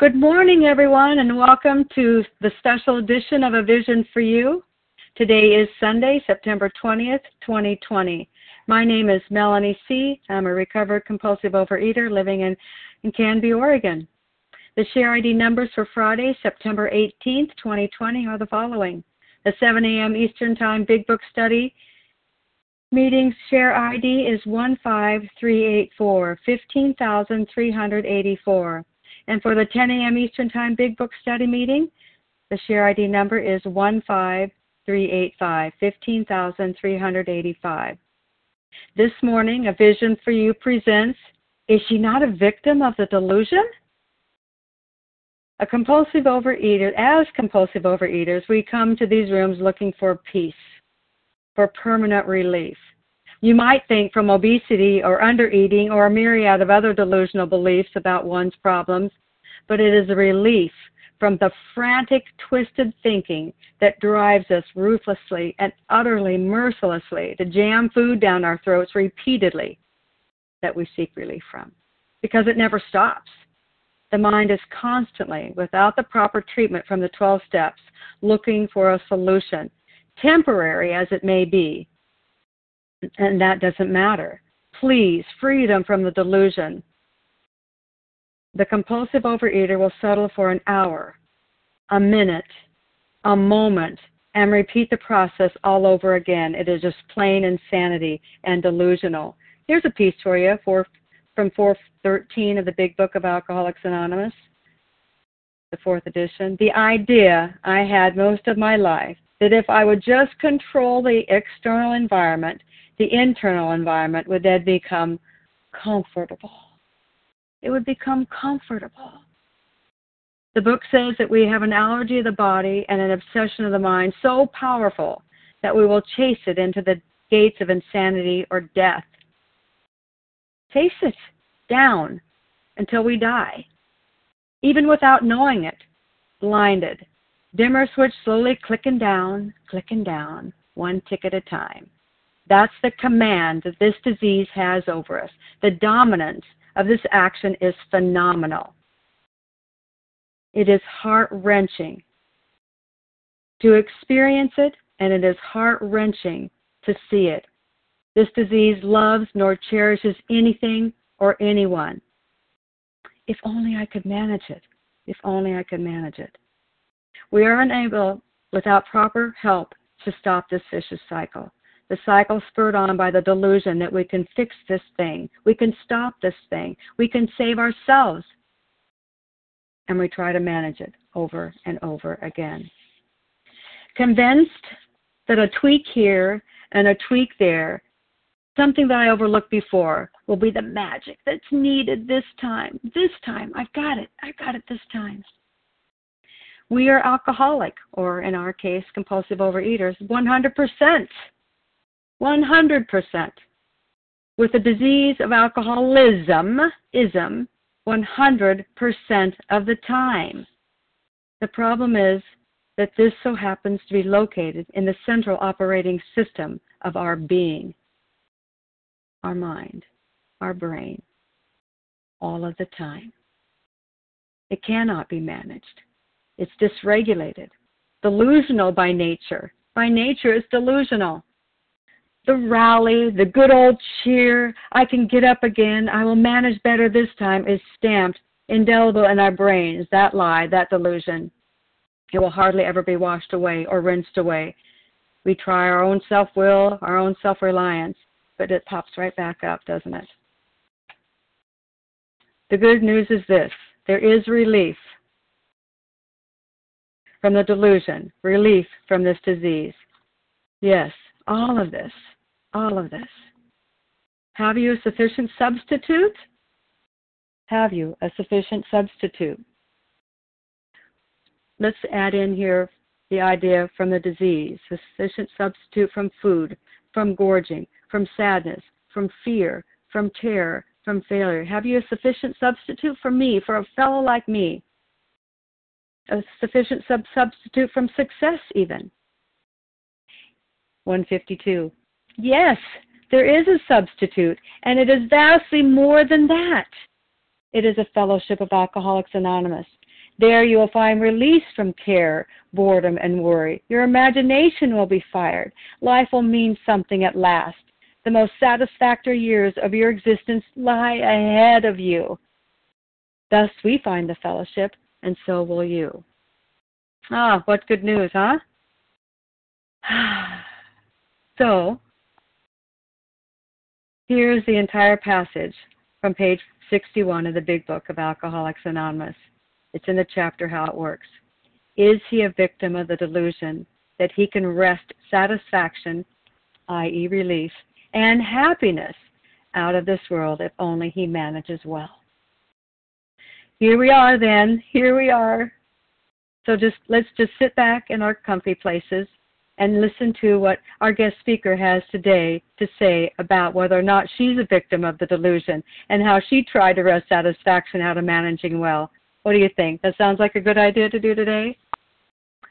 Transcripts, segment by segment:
Good morning, everyone, and welcome to the special edition of A Vision for You. Today is Sunday, September 20th, 2020. My name is Melanie C. I'm a recovered compulsive overeater living in, in Canby, Oregon. The share ID numbers for Friday, September 18th, 2020 are the following. The 7 a.m. Eastern Time Big Book Study meeting share ID is 15384, 15,384. And for the 10 a.m. Eastern Time Big Book Study meeting, the share ID number is 15385, 15385. This morning, A Vision for You presents Is She Not a Victim of the Delusion? A compulsive overeater, as compulsive overeaters, we come to these rooms looking for peace, for permanent relief. You might think from obesity or undereating or a myriad of other delusional beliefs about one's problems, but it is a relief from the frantic, twisted thinking that drives us ruthlessly and utterly mercilessly to jam food down our throats repeatedly that we seek relief from. Because it never stops. The mind is constantly, without the proper treatment from the 12 steps, looking for a solution, temporary as it may be, and that doesn't matter. Please, freedom from the delusion. The compulsive overeater will settle for an hour, a minute, a moment, and repeat the process all over again. It is just plain insanity and delusional. Here's a piece for you for, from 413 of the Big Book of Alcoholics Anonymous, the fourth edition. The idea I had most of my life that if I would just control the external environment the internal environment would then become comfortable. It would become comfortable. The book says that we have an allergy of the body and an obsession of the mind so powerful that we will chase it into the gates of insanity or death. Chase it down until we die, even without knowing it, blinded. Dimmer switch slowly clicking down, clicking down, one tick at a time. That's the command that this disease has over us. The dominance of this action is phenomenal. It is heart wrenching to experience it, and it is heart wrenching to see it. This disease loves nor cherishes anything or anyone. If only I could manage it. If only I could manage it. We are unable, without proper help, to stop this vicious cycle the cycle spurred on by the delusion that we can fix this thing, we can stop this thing, we can save ourselves. And we try to manage it over and over again. Convinced that a tweak here and a tweak there, something that I overlooked before, will be the magic that's needed this time. This time, I've got it. I've got it this time. We are alcoholic, or in our case, compulsive overeaters, 100%. 100%. With the disease of alcoholism, ism, 100% of the time. The problem is that this so happens to be located in the central operating system of our being, our mind, our brain, all of the time. It cannot be managed. It's dysregulated, delusional by nature. By nature, it's delusional the rally, the good old cheer, I can get up again, I will manage better this time is stamped, indelible in our brains, that lie, that delusion. It will hardly ever be washed away or rinsed away. We try our own self will, our own self reliance, but it pops right back up, doesn't it? The good news is this there is relief from the delusion, relief from this disease. Yes, all of this all of this. Have you a sufficient substitute? Have you a sufficient substitute? Let's add in here the idea from the disease, a sufficient substitute from food, from gorging, from sadness, from fear, from terror, from failure. Have you a sufficient substitute for me, for a fellow like me? A sufficient sub- substitute from success, even. 152. Yes, there is a substitute, and it is vastly more than that. It is a fellowship of Alcoholics Anonymous. There you will find release from care, boredom, and worry. Your imagination will be fired. Life will mean something at last. The most satisfactory years of your existence lie ahead of you. Thus we find the fellowship, and so will you. Ah, what good news, huh? So, here's the entire passage from page 61 of the Big Book of Alcoholics Anonymous. It's in the chapter How It Works. Is he a victim of the delusion that he can wrest satisfaction, i.e., relief, and happiness out of this world if only he manages well? Here we are then. Here we are. So just let's just sit back in our comfy places and listen to what our guest speaker has today to say about whether or not she's a victim of the delusion and how she tried to wrest satisfaction out of managing well. What do you think? That sounds like a good idea to do today?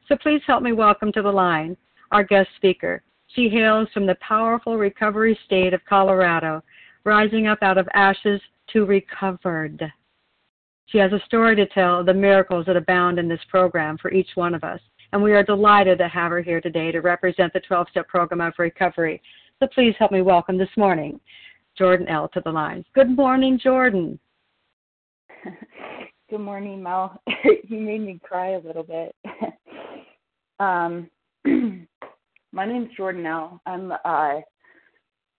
So please help me welcome to the line our guest speaker. She hails from the powerful recovery state of Colorado, rising up out of ashes to recovered. She has a story to tell of the miracles that abound in this program for each one of us and we are delighted to have her here today to represent the 12 step program of recovery. So please help me welcome this morning Jordan L. to the line. Good morning, Jordan. Good morning, Mel. you made me cry a little bit. um, my name's Jordan L. I'm a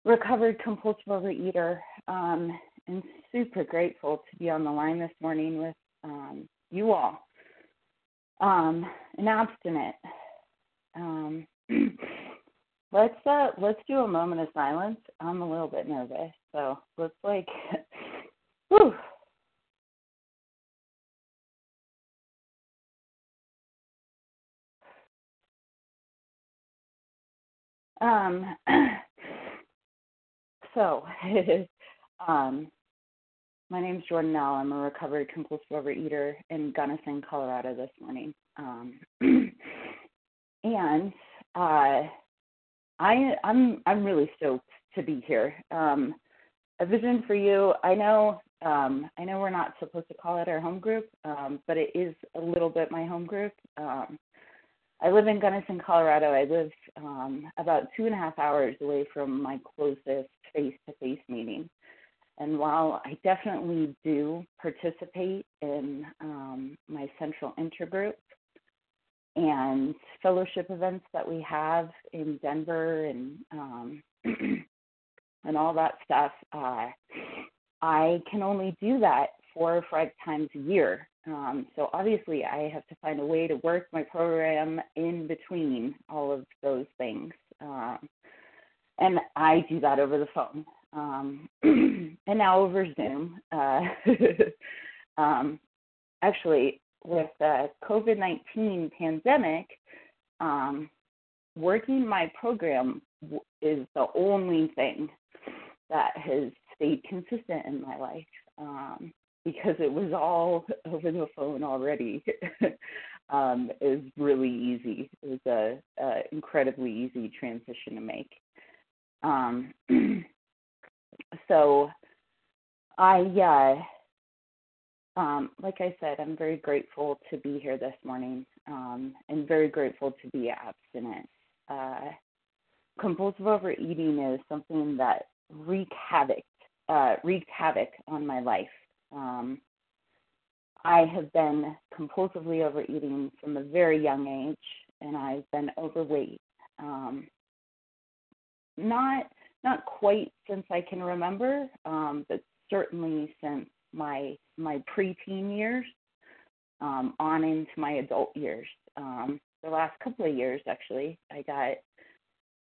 recovered compulsive overeater um, and super grateful to be on the line this morning with um, you all um, and abstinent. Um, let's uh, let's do a moment of silence. I'm a little bit nervous, so let's like, whew. Um, so, um, my name is Jordan L. I'm a recovered compulsive overeater in Gunnison, Colorado this morning. Um, and uh, I, I'm I'm really stoked to be here. Um, a vision for you. I know um, I know we're not supposed to call it our home group, um, but it is a little bit my home group. Um, I live in Gunnison, Colorado. I live um, about two and a half hours away from my closest face-to-face meeting. And while I definitely do participate in um, my central intergroup and fellowship events that we have in Denver and um, and all that stuff, uh, I can only do that four or five times a year. Um, so obviously, I have to find a way to work my program in between all of those things. Um, and I do that over the phone um, and now over Zoom. Uh, um, actually, with the COVID 19 pandemic, um, working my program is the only thing that has stayed consistent in my life um, because it was all over the phone already. um, is really easy. It was a, a incredibly easy transition to make. Um, so I, uh, um, like I said, I'm very grateful to be here this morning um, and very grateful to be abstinent. Uh, compulsive overeating is something that wreak havoc, uh, wreaked havoc on my life. Um, I have been compulsively overeating from a very young age, and I've been overweight. Um, not not quite since I can remember, um, but certainly since my my preteen years um, on into my adult years. Um, the last couple of years, actually, I got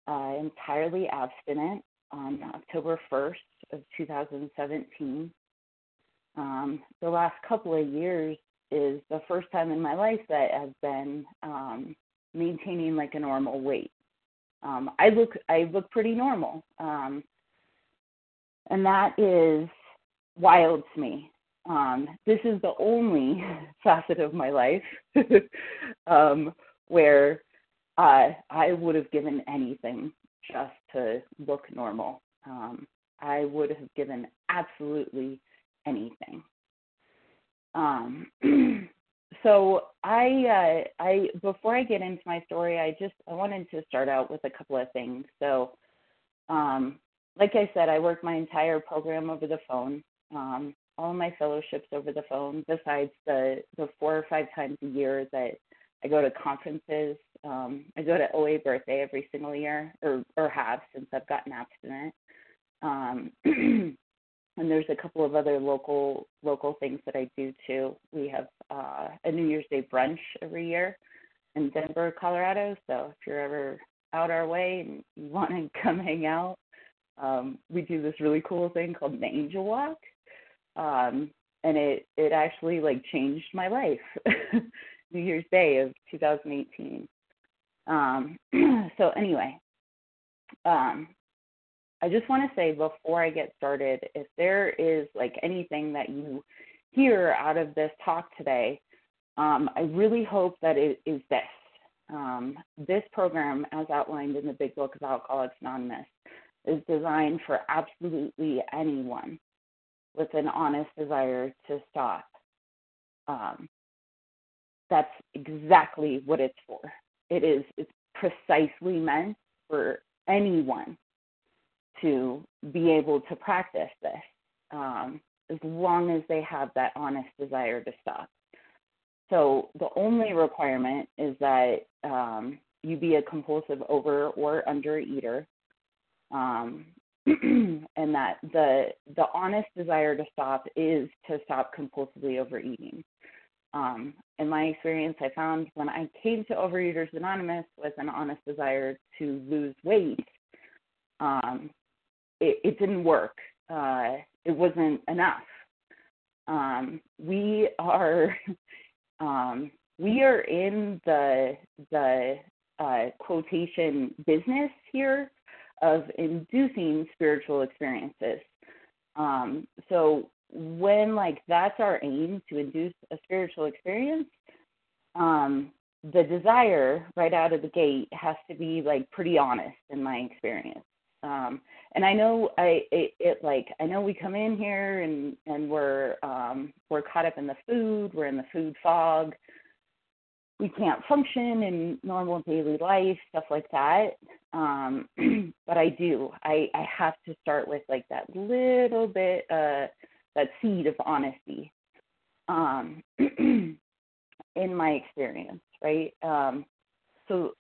uh, entirely abstinent on October 1st of 2017. Um, the last couple of years is the first time in my life that I've been um, maintaining like a normal weight um, I look I look pretty normal, um, and that is wild to me. Um, this is the only facet of my life um, where uh, I would have given anything just to look normal. Um, I would have given absolutely anything. Um, so I, uh, I before I get into my story, I just I wanted to start out with a couple of things. So, um, like I said, I work my entire program over the phone. Um, all my fellowships over the phone, besides the the four or five times a year that I go to conferences. Um, I go to OA birthday every single year, or or have since I've gotten abstinent. Um, and there's a couple of other local local things that I do too. We have uh, a New Year's Day brunch every year in Denver, Colorado. So if you're ever out our way and you want to come hang out, um, we do this really cool thing called the Angel Walk, um, and it it actually like changed my life. New Year's Day of 2018. Um, so anyway, um, I just want to say before I get started, if there is like anything that you hear out of this talk today, um, I really hope that it is this. Um, this program, as outlined in the Big Book of Alcoholics Anonymous, is designed for absolutely anyone with an honest desire to stop. Um, that's exactly what it's for. It is it's precisely meant for anyone to be able to practice this um, as long as they have that honest desire to stop. So the only requirement is that um, you be a compulsive over or under eater, um, and that the the honest desire to stop is to stop compulsively overeating. Um, in my experience, I found when I came to Overeaters Anonymous with an honest desire to lose weight, um, it, it didn't work. Uh, it wasn't enough. Um, we are um, we are in the the uh, quotation business here of inducing spiritual experiences. Um, so when like that's our aim to induce a spiritual experience, um, the desire right out of the gate has to be like pretty honest in my experience. Um, and I know I it, it like I know we come in here and and we're um, we're caught up in the food, we're in the food fog. We can't function in normal daily life, stuff like that. Um, but I do. I I have to start with like that little bit uh that seed of honesty. Um, in my experience, right? Um, so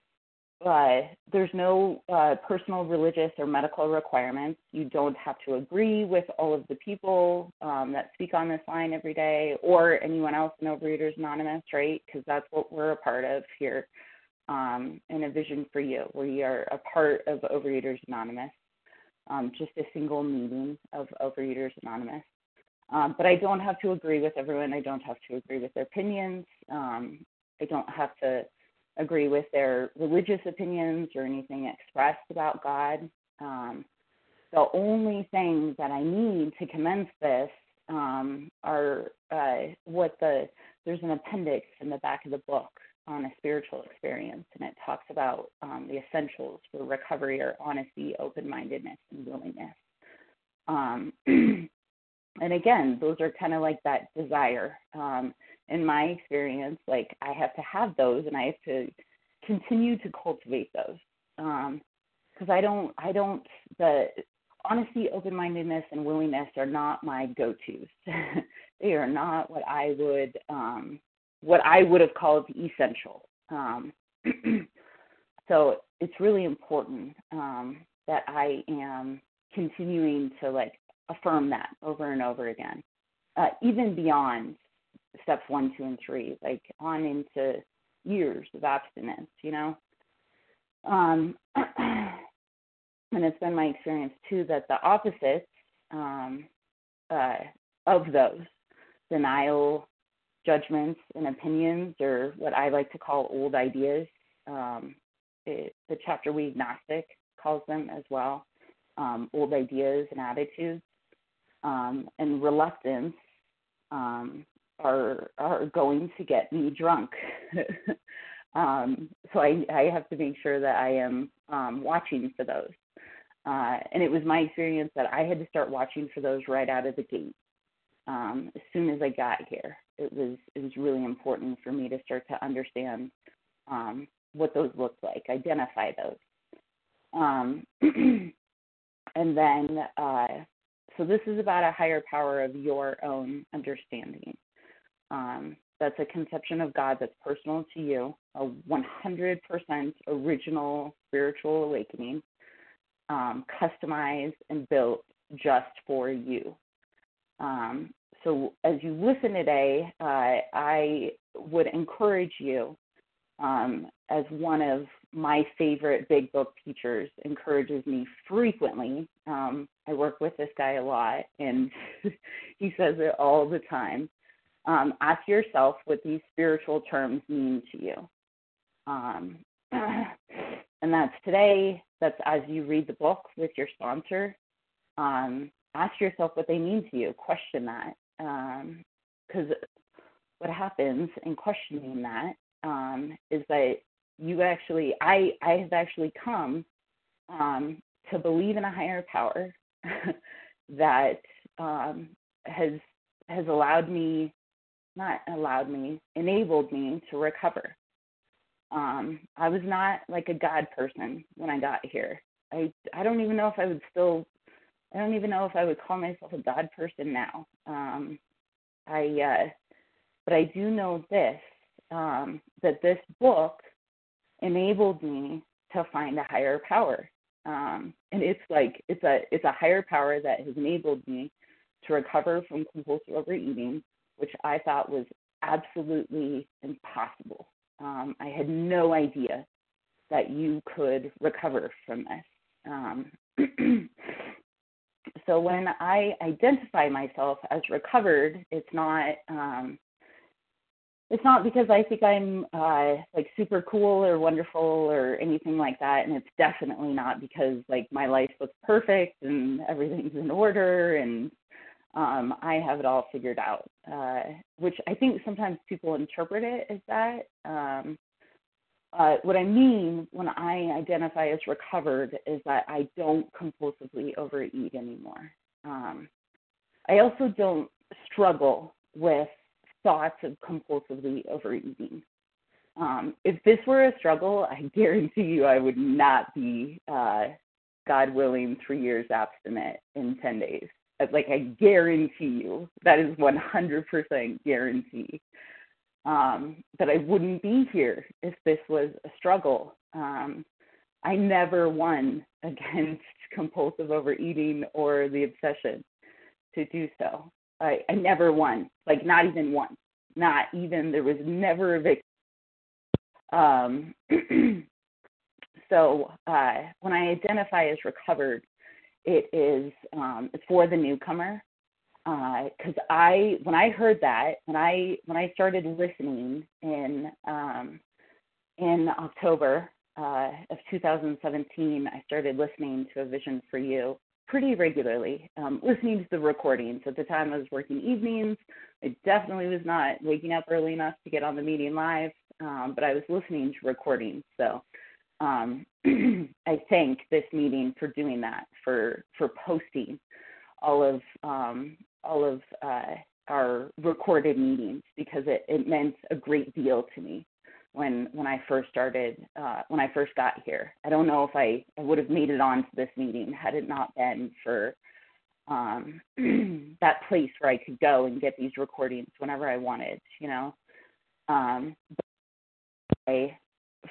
uh, there's no uh, personal, religious, or medical requirements. You don't have to agree with all of the people um, that speak on this line every day or anyone else in Overeaters Anonymous, right? Because that's what we're a part of here um, in A Vision for You. We are a part of Overeaters Anonymous, um, just a single meeting of Overeaters Anonymous. Um, but I don't have to agree with everyone. I don't have to agree with their opinions. Um, I don't have to agree with their religious opinions or anything expressed about God. Um, the only things that I need to commence this um, are uh, what the there's an appendix in the back of the book on a spiritual experience, and it talks about um, the essentials for recovery are honesty, open-mindedness, and willingness. Um, and again, those are kind of like that desire. Um, in my experience, like I have to have those and I have to continue to cultivate those. Um, because I don't, I don't, the honesty, open mindedness, and willingness are not my go tos. they are not what I would, um, what I would have called essential. Um, so it's really important um, that I am continuing to like affirm that over and over again, uh, even beyond steps one, two, and three, like on into years of abstinence, you know. Um, and it's been my experience too that the opposites um, uh, of those denial, judgments, and opinions, or what I like to call old ideas, um, it, the chapter we agnostic calls them as well, um, old ideas and attitudes, um, and reluctance um, are are going to get me drunk. um, so I, I have to make sure that I am um, watching for those. Uh, and it was my experience that I had to start watching for those right out of the gate um, as soon as I got here. it was it was really important for me to start to understand um, what those looked like, identify those. Um, and then, uh, so this is about a higher power of your own understanding. Um, that's a conception of God that's personal to you, a 100% original spiritual awakening, um, customized and built just for you. Um, so as you listen today, uh, I would encourage you, um, as one of my favorite big book teachers encourages me frequently. Um, I work with this guy a lot, and he says it all the time. Um, ask yourself what these spiritual terms mean to you. Um, and that's today, that's as you read the book with your sponsor. Um, ask yourself what they mean to you. Question that. Because um, what happens in questioning that um, is that you actually, I, I have actually come um, to believe in a higher power that has has allowed me, not allowed me, enabled me to recover. Um, I was not like a God person when I got here. I I don't even know if I would still I don't even know if I would call myself a God person now. Um, I, uh, but I do know this um, that this book enabled me to find a higher power, um, and it's like it's a it's a higher power that has enabled me to recover from compulsive overeating, which I thought was absolutely impossible. Um, I had no idea that you could recover from this. Um, so when I identify myself as recovered, it's not um, it's not because I think I'm uh, like super cool or wonderful or anything like that, and it's definitely not because like my life looks perfect and everything's in order and um, I have it all figured out. Uh, which I think sometimes people interpret it as that. Um, uh, what I mean when I identify as recovered is that I don't compulsively overeat anymore. Um, I also don't struggle with thoughts of compulsively overeating. Um, if this were a struggle, I guarantee you I would not be, uh, God willing, three years abstinent in 10 days. Like, I guarantee you, that is 100% guarantee um, that I wouldn't be here if this was a struggle. Um, I never won against compulsive overeating or the obsession to do so. I, I never won, like not even once, not even. There was never a victory. Um, so uh, when I identify as recovered, it is um, for the newcomer because uh, I when I heard that when I when I started listening in um, in October uh, of 2017, I started listening to A Vision for You pretty regularly, um, listening to the recordings. At the time, I was working evenings. I definitely was not waking up early enough to get on the meeting live, um, but I was listening to recordings. So um, I thank this meeting for doing that, for for posting all of um, all of uh, our recorded meetings because it, it meant a great deal to me when when I first started uh, when I first got here. I don't know if I, I would have made it on to this meeting had it not been for um, that place where I could go and get these recordings whenever I wanted, you know. Um,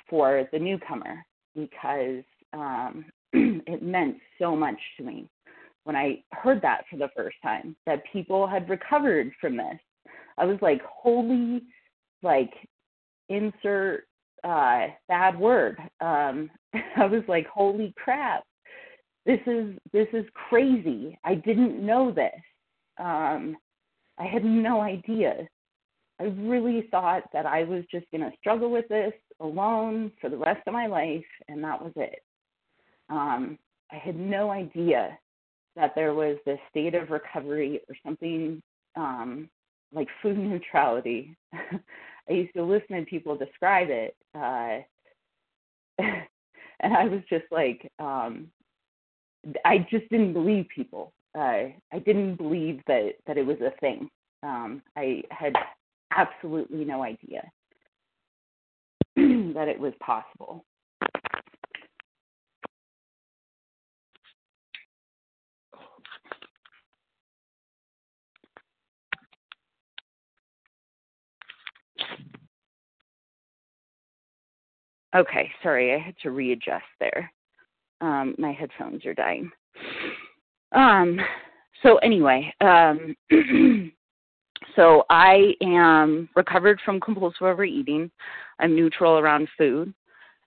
for the newcomer because um, it meant so much to me when I heard that for the first time, that people had recovered from this. I was like, holy, like, insert uh, bad word. Um, I was like, holy crap, this is this is crazy. I didn't know this. Um, I had no idea. I really thought that I was just going to struggle with this alone for the rest of my life, and that was it. Um, I had no idea that there was this state of recovery or something um, like food neutrality. I used to listen to people describe it, uh, and I was just like, um, I just didn't believe people. Uh, I didn't believe that that it was a thing. Um, I had absolutely no idea that it was possible. Okay, sorry, I had to readjust there. Um, my headphones are dying. Um, so anyway, um, so I am recovered from compulsive overeating. I'm neutral around food.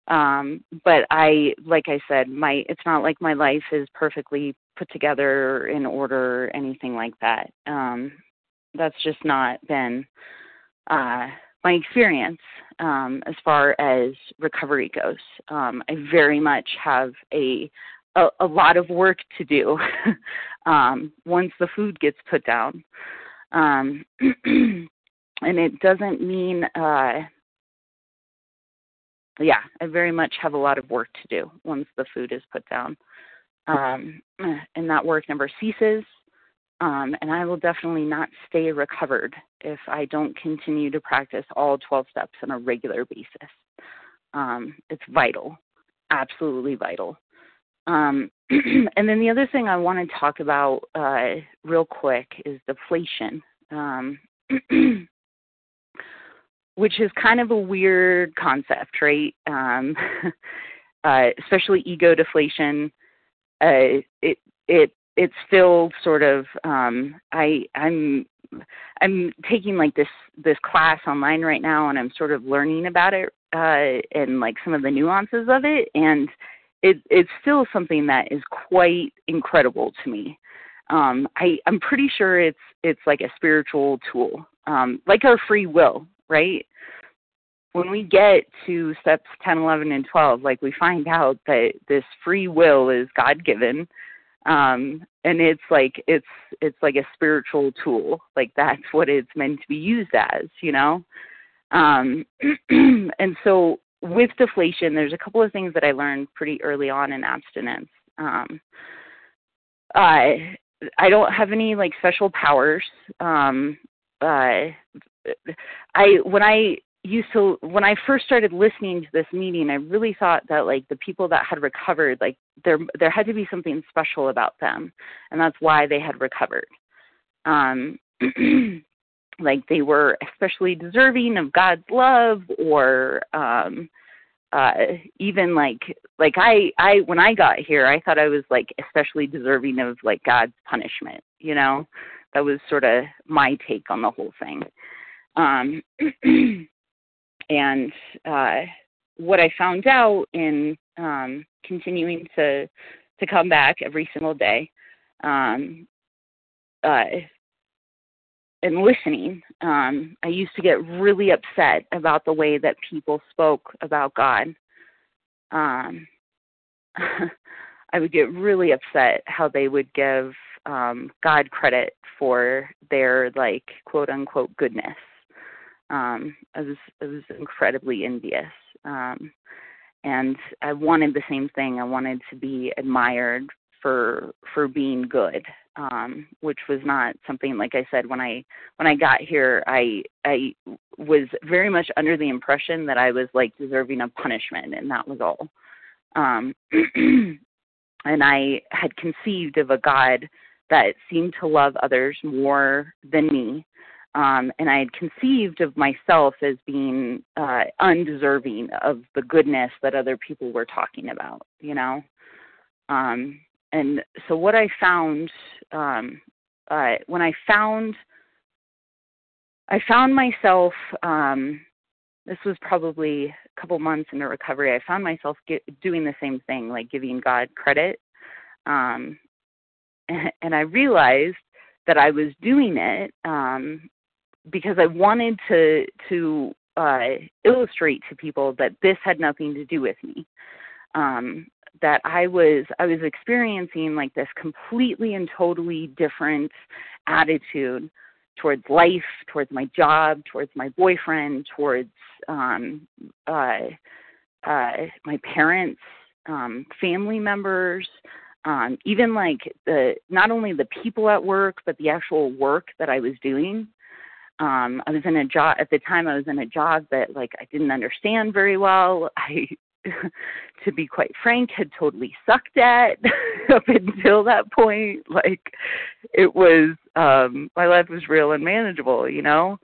Um, but I, like I said, my it's not like my life is perfectly put together in order, or anything like that. Um, that's just not been uh, my experience um, as far as recovery goes. Um, I very much have a, a, a lot of work to do um, once the food gets put down, um, and it doesn't mean. Uh, yeah, I very much have a lot of work to do once the food is put down. Um, and that work never ceases. Um, and I will definitely not stay recovered if I don't continue to practice all 12 steps on a regular basis. Um, it's vital, absolutely vital. Um, and then the other thing I want to talk about uh, real quick is deflation, um, which is kind of a weird concept, right? Um, uh, especially ego deflation. Uh, it it it's still sort of um i i'm i'm taking like this this class online right now and i'm sort of learning about it uh and like some of the nuances of it and it it's still something that is quite incredible to me. Um i i'm pretty sure it's it's like a spiritual tool um like our free will right? When we get to steps 10 11 and 12 like we find out that this free will is god given um and it's like it's it's like a spiritual tool like that's what it's meant to be used as you know? Um and so with deflation there's a couple of things that i learned pretty early on in abstinence um i i don't have any like special powers um uh i when i used to when I first started listening to this meeting, I really thought that like the people that had recovered, like there there had to be something special about them, and that's why they had recovered. Um, like they were especially deserving of God's love, or um, uh, even like like I I when I got here, I thought I was like especially deserving of like God's punishment. You know, that was sort of my take on the whole thing. Um, and uh, what I found out in um, continuing to to come back every single day um, uh, and listening, um, I used to get really upset about the way that people spoke about God. Um, I would get really upset how they would give um, God credit for their like quote unquote goodness um, I was I was incredibly envious, um, and I wanted the same thing. I wanted to be admired for for being good, um, which was not something like I said when I when I got here. I I was very much under the impression that I was like deserving of punishment, and that was all. Um, and I had conceived of a God that seemed to love others more than me um, and I had conceived of myself as being uh, undeserving of the goodness that other people were talking about, you know. Um, and so what I found um, uh, when I found I found myself um, this was probably a couple months into recovery. I found myself get, doing the same thing, like giving God credit, um, and, I realized that I was doing it um, because I wanted to to uh, illustrate to people that this had nothing to do with me. Um, that I was I was experiencing like this completely and totally different attitude towards life, towards my job, towards my boyfriend, towards um, uh, uh, my parents, um, family members, um, even like the not only the people at work, but the actual work that I was doing Um, I was in a job at the time. I was in a job that like I didn't understand very well. I, to be quite frank, had totally sucked at up until that point. Like it was, um, my life was real unmanageable, you know.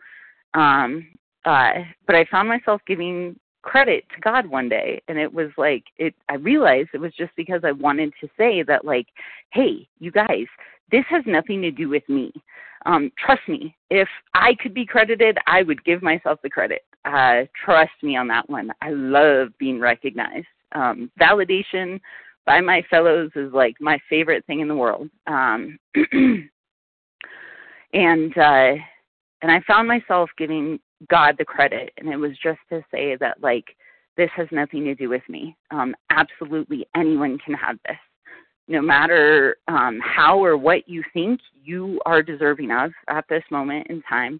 Um, uh, but I found myself giving credit to God one day and it was like it I realized it was just because I wanted to say that like hey you guys this has nothing to do with me um trust me if I could be credited I would give myself the credit uh trust me on that one I love being recognized um validation by my fellows is like my favorite thing in the world um and uh and I found myself giving God the credit, and it was just to say that like this has nothing to do with me. Um, absolutely, anyone can have this, no matter um, how or what you think you are deserving of at this moment in time,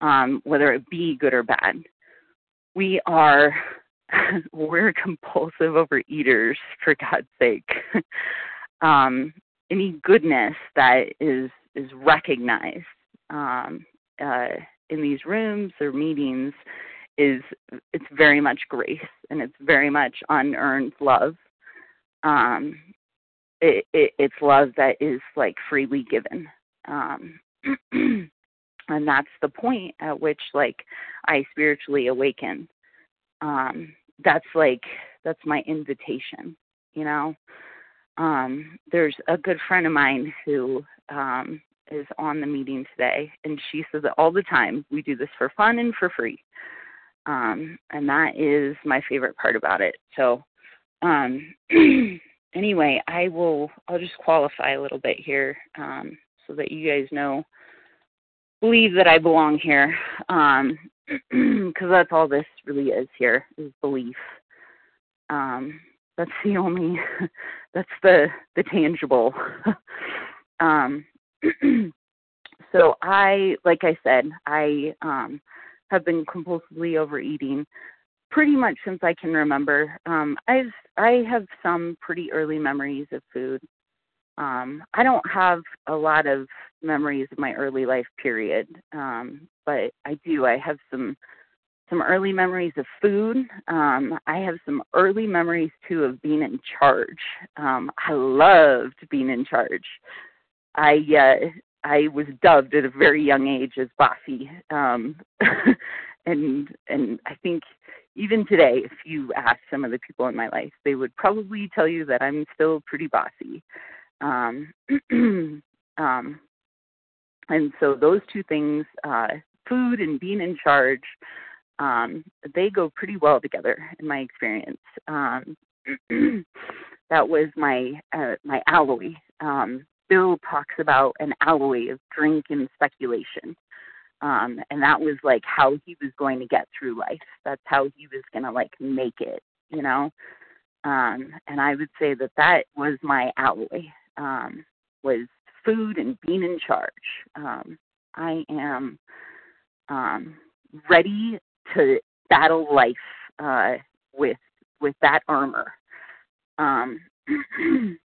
um, whether it be good or bad. We are we're compulsive overeaters for God's sake. um, any goodness that is is recognized um, uh, in these rooms or meetings is it's very much grace and it's very much unearned love. Um, it, it, it's love that is like freely given. Um, and that's the point at which like I spiritually awaken. Um, that's like that's my invitation, you know. Um, there's a good friend of mine who um, is on the meeting today, and she says it all the time. We do this for fun and for free, um, and that is my favorite part about it. So, um, anyway, I will. I'll just qualify a little bit here um, so that you guys know, believe that I belong here, Um, because that's all this really is here is belief. Um, that's the only. that's the the tangible. um, so I, like I said, I um, have been compulsively overeating pretty much since I can remember. Um, I've I have some pretty early memories of food. Um, I don't have a lot of memories of my early life period, um, but I do. I have some some early memories of food. Um, I have some early memories too of being in charge. Um, I loved being in charge. I uh, I was dubbed at a very young age as bossy, um, and and I think even today, if you ask some of the people in my life, they would probably tell you that I'm still pretty bossy. Um, um, and so those two things, uh, food and being in charge, um, they go pretty well together in my experience. Um, that was my uh, my alloy. Um, Bill talks about an alloy of drink and speculation. Um, and that was like how he was going to get through life. That's how he was going to like make it, you know? Um, and I would say that that was my alloy, um, was food and being in charge. Um, I am um, ready to battle life uh, with with that armor. Um,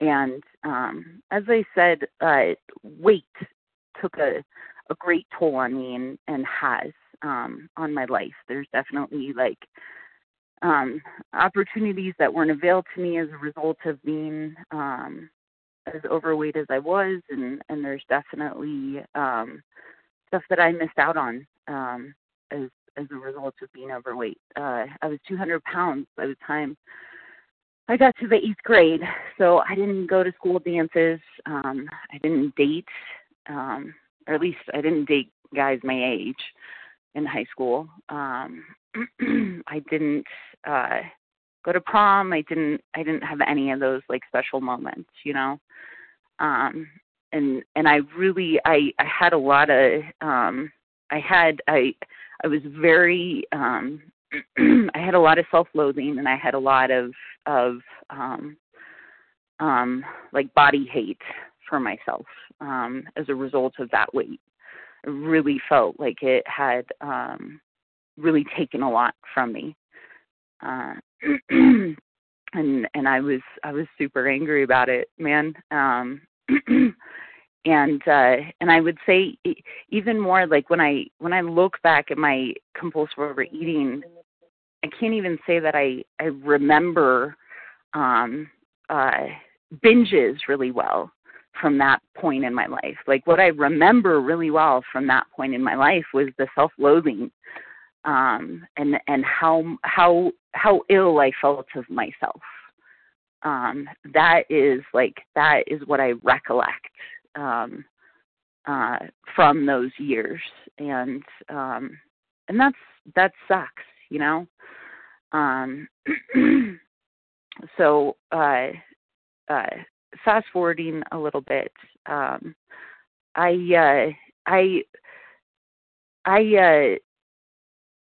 And um, as I said, uh, weight took a, a great toll on me and, and has um, on my life. There's definitely like um, opportunities that weren't available to me as a result of being um, as overweight as I was, and, and there's definitely um, stuff that I missed out on um, as as a result of being overweight. Uh, I was 200 pounds by the time I got to the eighth grade, so I didn't go to school dances. Um, I didn't date, um, or at least I didn't date guys my age in high school. Um, I didn't uh, go to prom. I didn't. I didn't have any of those like special moments, you know. Um, and and I really I I had a lot of um, I had I I was very um, I had a lot of self-loathing and I had a lot of of um um like body hate for myself um as a result of that weight. I really felt like it had um really taken a lot from me. Uh and and I was I was super angry about it, man. Um and uh and i would say even more like when i when i look back at my compulsive overeating i can't even say that i i remember um uh binges really well from that point in my life like what i remember really well from that point in my life was the self-loathing um and and how how how ill i felt of myself um that is like that is what i recollect um, uh, from those years, and um, and that's that sucks, you know. Um, so uh, uh, fast forwarding a little bit, um, I uh, I I uh,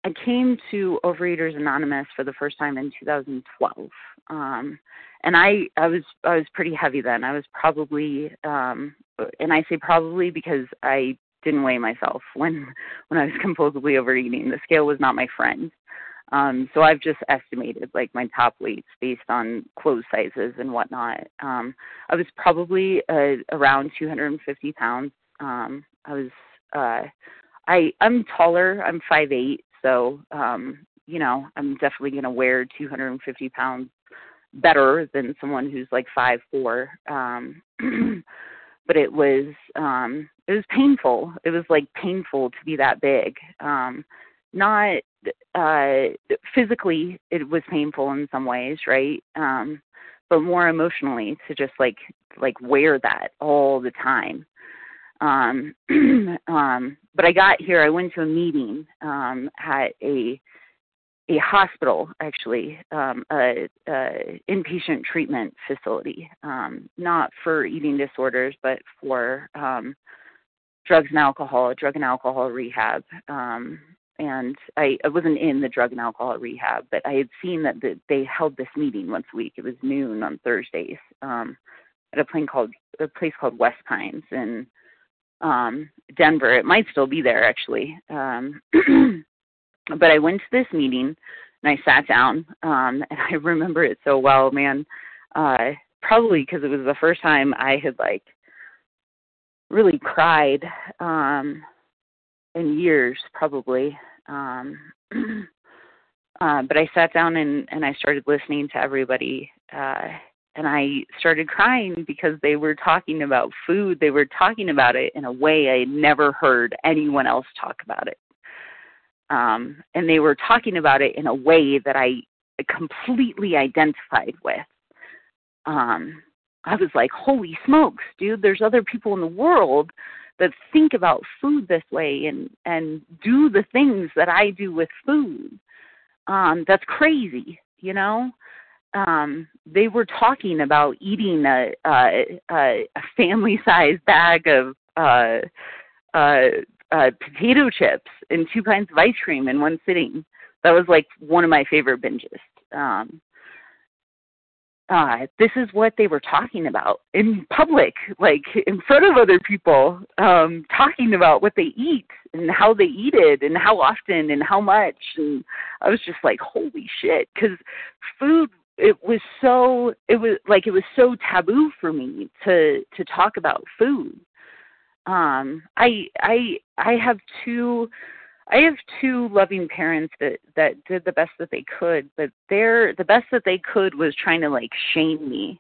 I came to Overeaters Anonymous for the first time in 2012. Um, and I I was I was pretty heavy then. I was probably um and I say probably because I didn't weigh myself when when I was compulsively overeating. The scale was not my friend. Um, so I've just estimated like my top weights based on clothes sizes and whatnot. Um, I was probably uh, around 250 pounds. Um, I was uh, I I'm taller. I'm five eight, so um, you know I'm definitely gonna wear 250 pounds better than someone who's like five four. Um, but it was um, it was painful. It was like painful to be that big. Um, not uh, physically, it was painful in some ways, right? Um, but more emotionally to just like like wear that all the time. Um, um, but I got here. I went to a meeting um, at a a hospital, actually, um, a, a inpatient treatment facility, um, not for eating disorders, but for um, drugs and alcohol, drug and alcohol rehab. Um, and I, I wasn't in the drug and alcohol rehab, but I had seen that the, they held this meeting once a week. It was noon on Thursdays um, at a place called a place called West Pines in um, Denver. It might still be there actually. Um, but I went to this meeting and I sat down, um, and I remember it so well, man. Uh, probably because it was the first time I had like really cried um, in years, probably. Um, uh, but I sat down and and I started listening to everybody. Uh, and I started crying because they were talking about food. They were talking about it in a way I had never heard anyone else talk about it um, and they were talking about it in a way that I completely identified with. Um, I was like, holy smokes, dude, there's other people in the world that think about food this way and and do the things that I do with food. Um, that's crazy, you know. Um, they were talking about eating a a, a family-sized bag of uh, uh, uh, potato chips and two pints of ice cream in one sitting. That was like one of my favorite binges. Um, uh, this is what they were talking about in public, like in front of other people, um, talking about what they eat and how they eat it and how often and how much. And I was just like, holy shit, because food it was so it was like it was so taboo for me to to talk about food. Um i i i have two i have two loving parents that that did the best that they could but they're the best that they could was trying to like shame me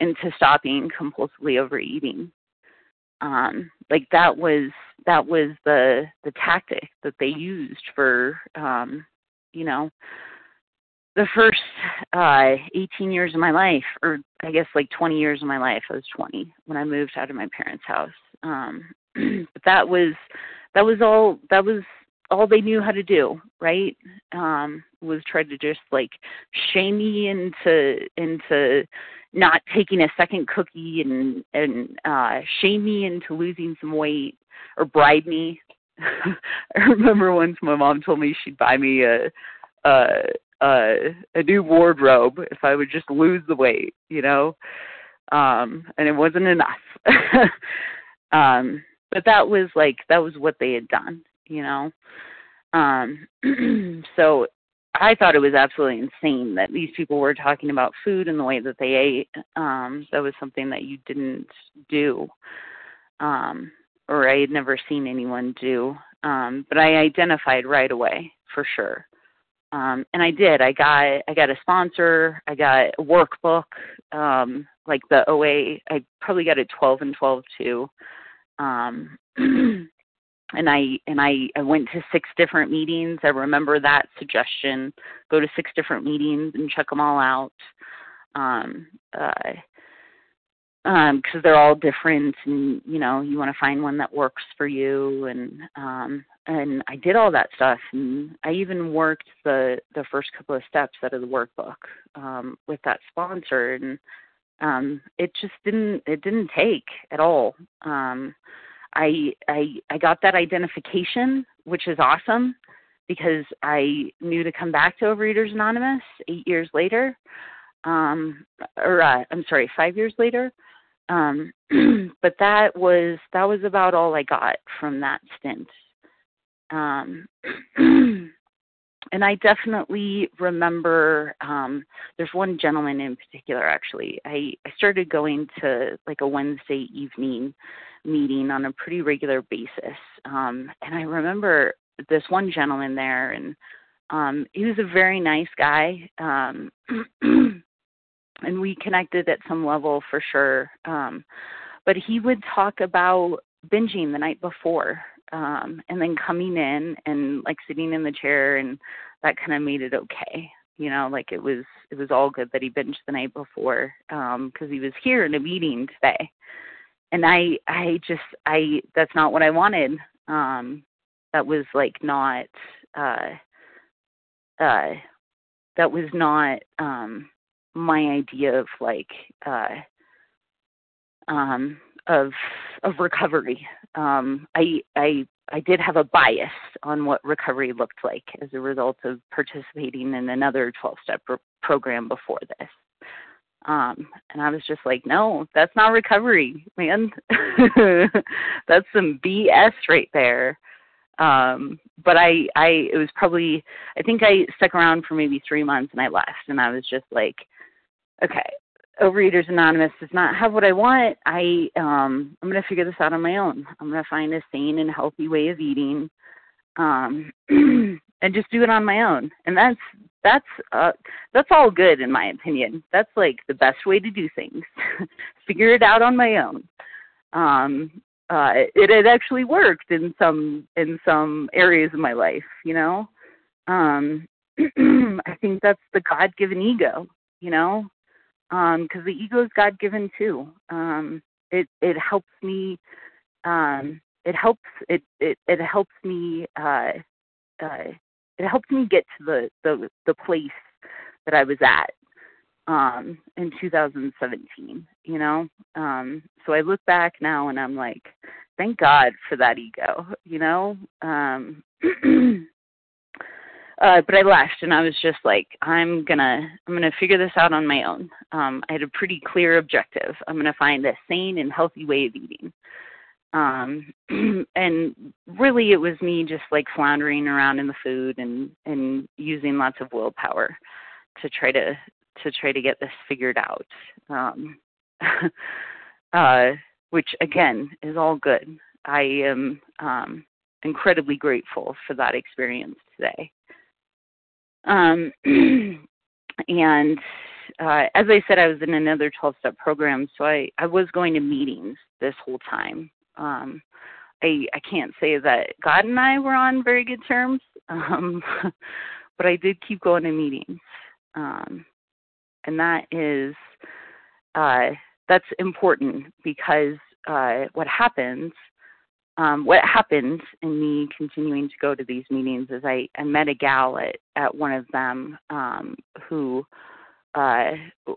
into stopping compulsively overeating. Um like that was that was the the tactic that they used for um you know the first uh 18 years of my life or i guess like 20 years of my life i was 20 when i moved out of my parents house. Um but that was that was all that was all they knew how to do right? Um was try to just like shame me into into not taking a second cookie and and uh shame me into losing some weight or bribe me. I remember once my mom told me she'd buy me a a a, a new wardrobe if i would just lose the weight you know um and it wasn't enough um but that was like that was what they had done you know um so i thought it was absolutely insane that these people were talking about food and the way that they ate um that was something that you didn't do um, or I had never seen anyone do. Um, but I identified right away for sure. Um, and I did. I got I got a sponsor. I got a workbook, um, like the OA. I probably got a 12 and 12 too. Um, and I and I, I went to six different meetings. I remember that suggestion: go to six different meetings and check them all out. Um, uh, um because they're all different and you know you want to find one that works for you and um and I did all that stuff and I even worked the the first couple of steps out of the workbook um with that sponsor and um it just didn't it didn't take at all. Um I I I got that identification which is awesome because I knew to come back to Overeaters Anonymous 8 years later um or uh, I'm sorry 5 years later um, but that was that was about all I got from that stint. Um, and I definitely remember um, there's one gentleman in particular. Actually, I I started going to like a Wednesday evening meeting on a pretty regular basis, um, and I remember this one gentleman there, and um, he was a very nice guy. Um, and we connected at some level for sure. Um, but he would talk about binging the night before, um, and then coming in and like sitting in the chair, and that kind of made it okay. You know, like it was it was all good that he binged the night before um because he was here in a meeting today, and I I just I that's not what I wanted. Um, that was like not uh, uh, that was not um, my idea of like uh um of of recovery. Um i i i did have a bias on what recovery looked like as a result of participating in another 12 step pro- program before this. Um and i was just like no that's not recovery man. That's some bs right there. Um but i i it was probably i think i stuck around for maybe three months and i left. And i was just like okay, Overeaters Anonymous does not have what I want. I um I'm gonna figure this out on my own. I'm gonna find a sane and healthy way of eating, um, and just do it on my own. And that's that's uh that's all good in my opinion. That's like the best way to do things. figure it out on my own. Um, uh, it had actually worked in some in some areas of my life. You know, um, I think that's the God-given ego. You know, because um, the ego is God given too. Um, it it helps me. Um, it helps it it it helps me. Uh, uh, it helps me get to the the the place that I was at um, in 2017. You know, um, so I look back now and I'm like, thank God for that ego. You know. Um, uh, but I left and I was just like, I'm gonna I'm gonna figure this out on my own. Um, I had a pretty clear objective. I'm gonna find a sane and healthy way of eating. Um, and really, it was me just like floundering around in the food and and using lots of willpower to try to to try to get this figured out. Um, uh, which again is all good. I am um, incredibly grateful for that experience today. Um, and uh, as I said, I was in another 12 step program, so I, I was going to meetings this whole time. Um, I, I can't say that God and I were on very good terms, um, but I did keep going to meetings. Um, and that is, uh, that's important because uh, what happens um, what happened in me continuing to go to these meetings is I, I met a gal at, at one of them um, who uh,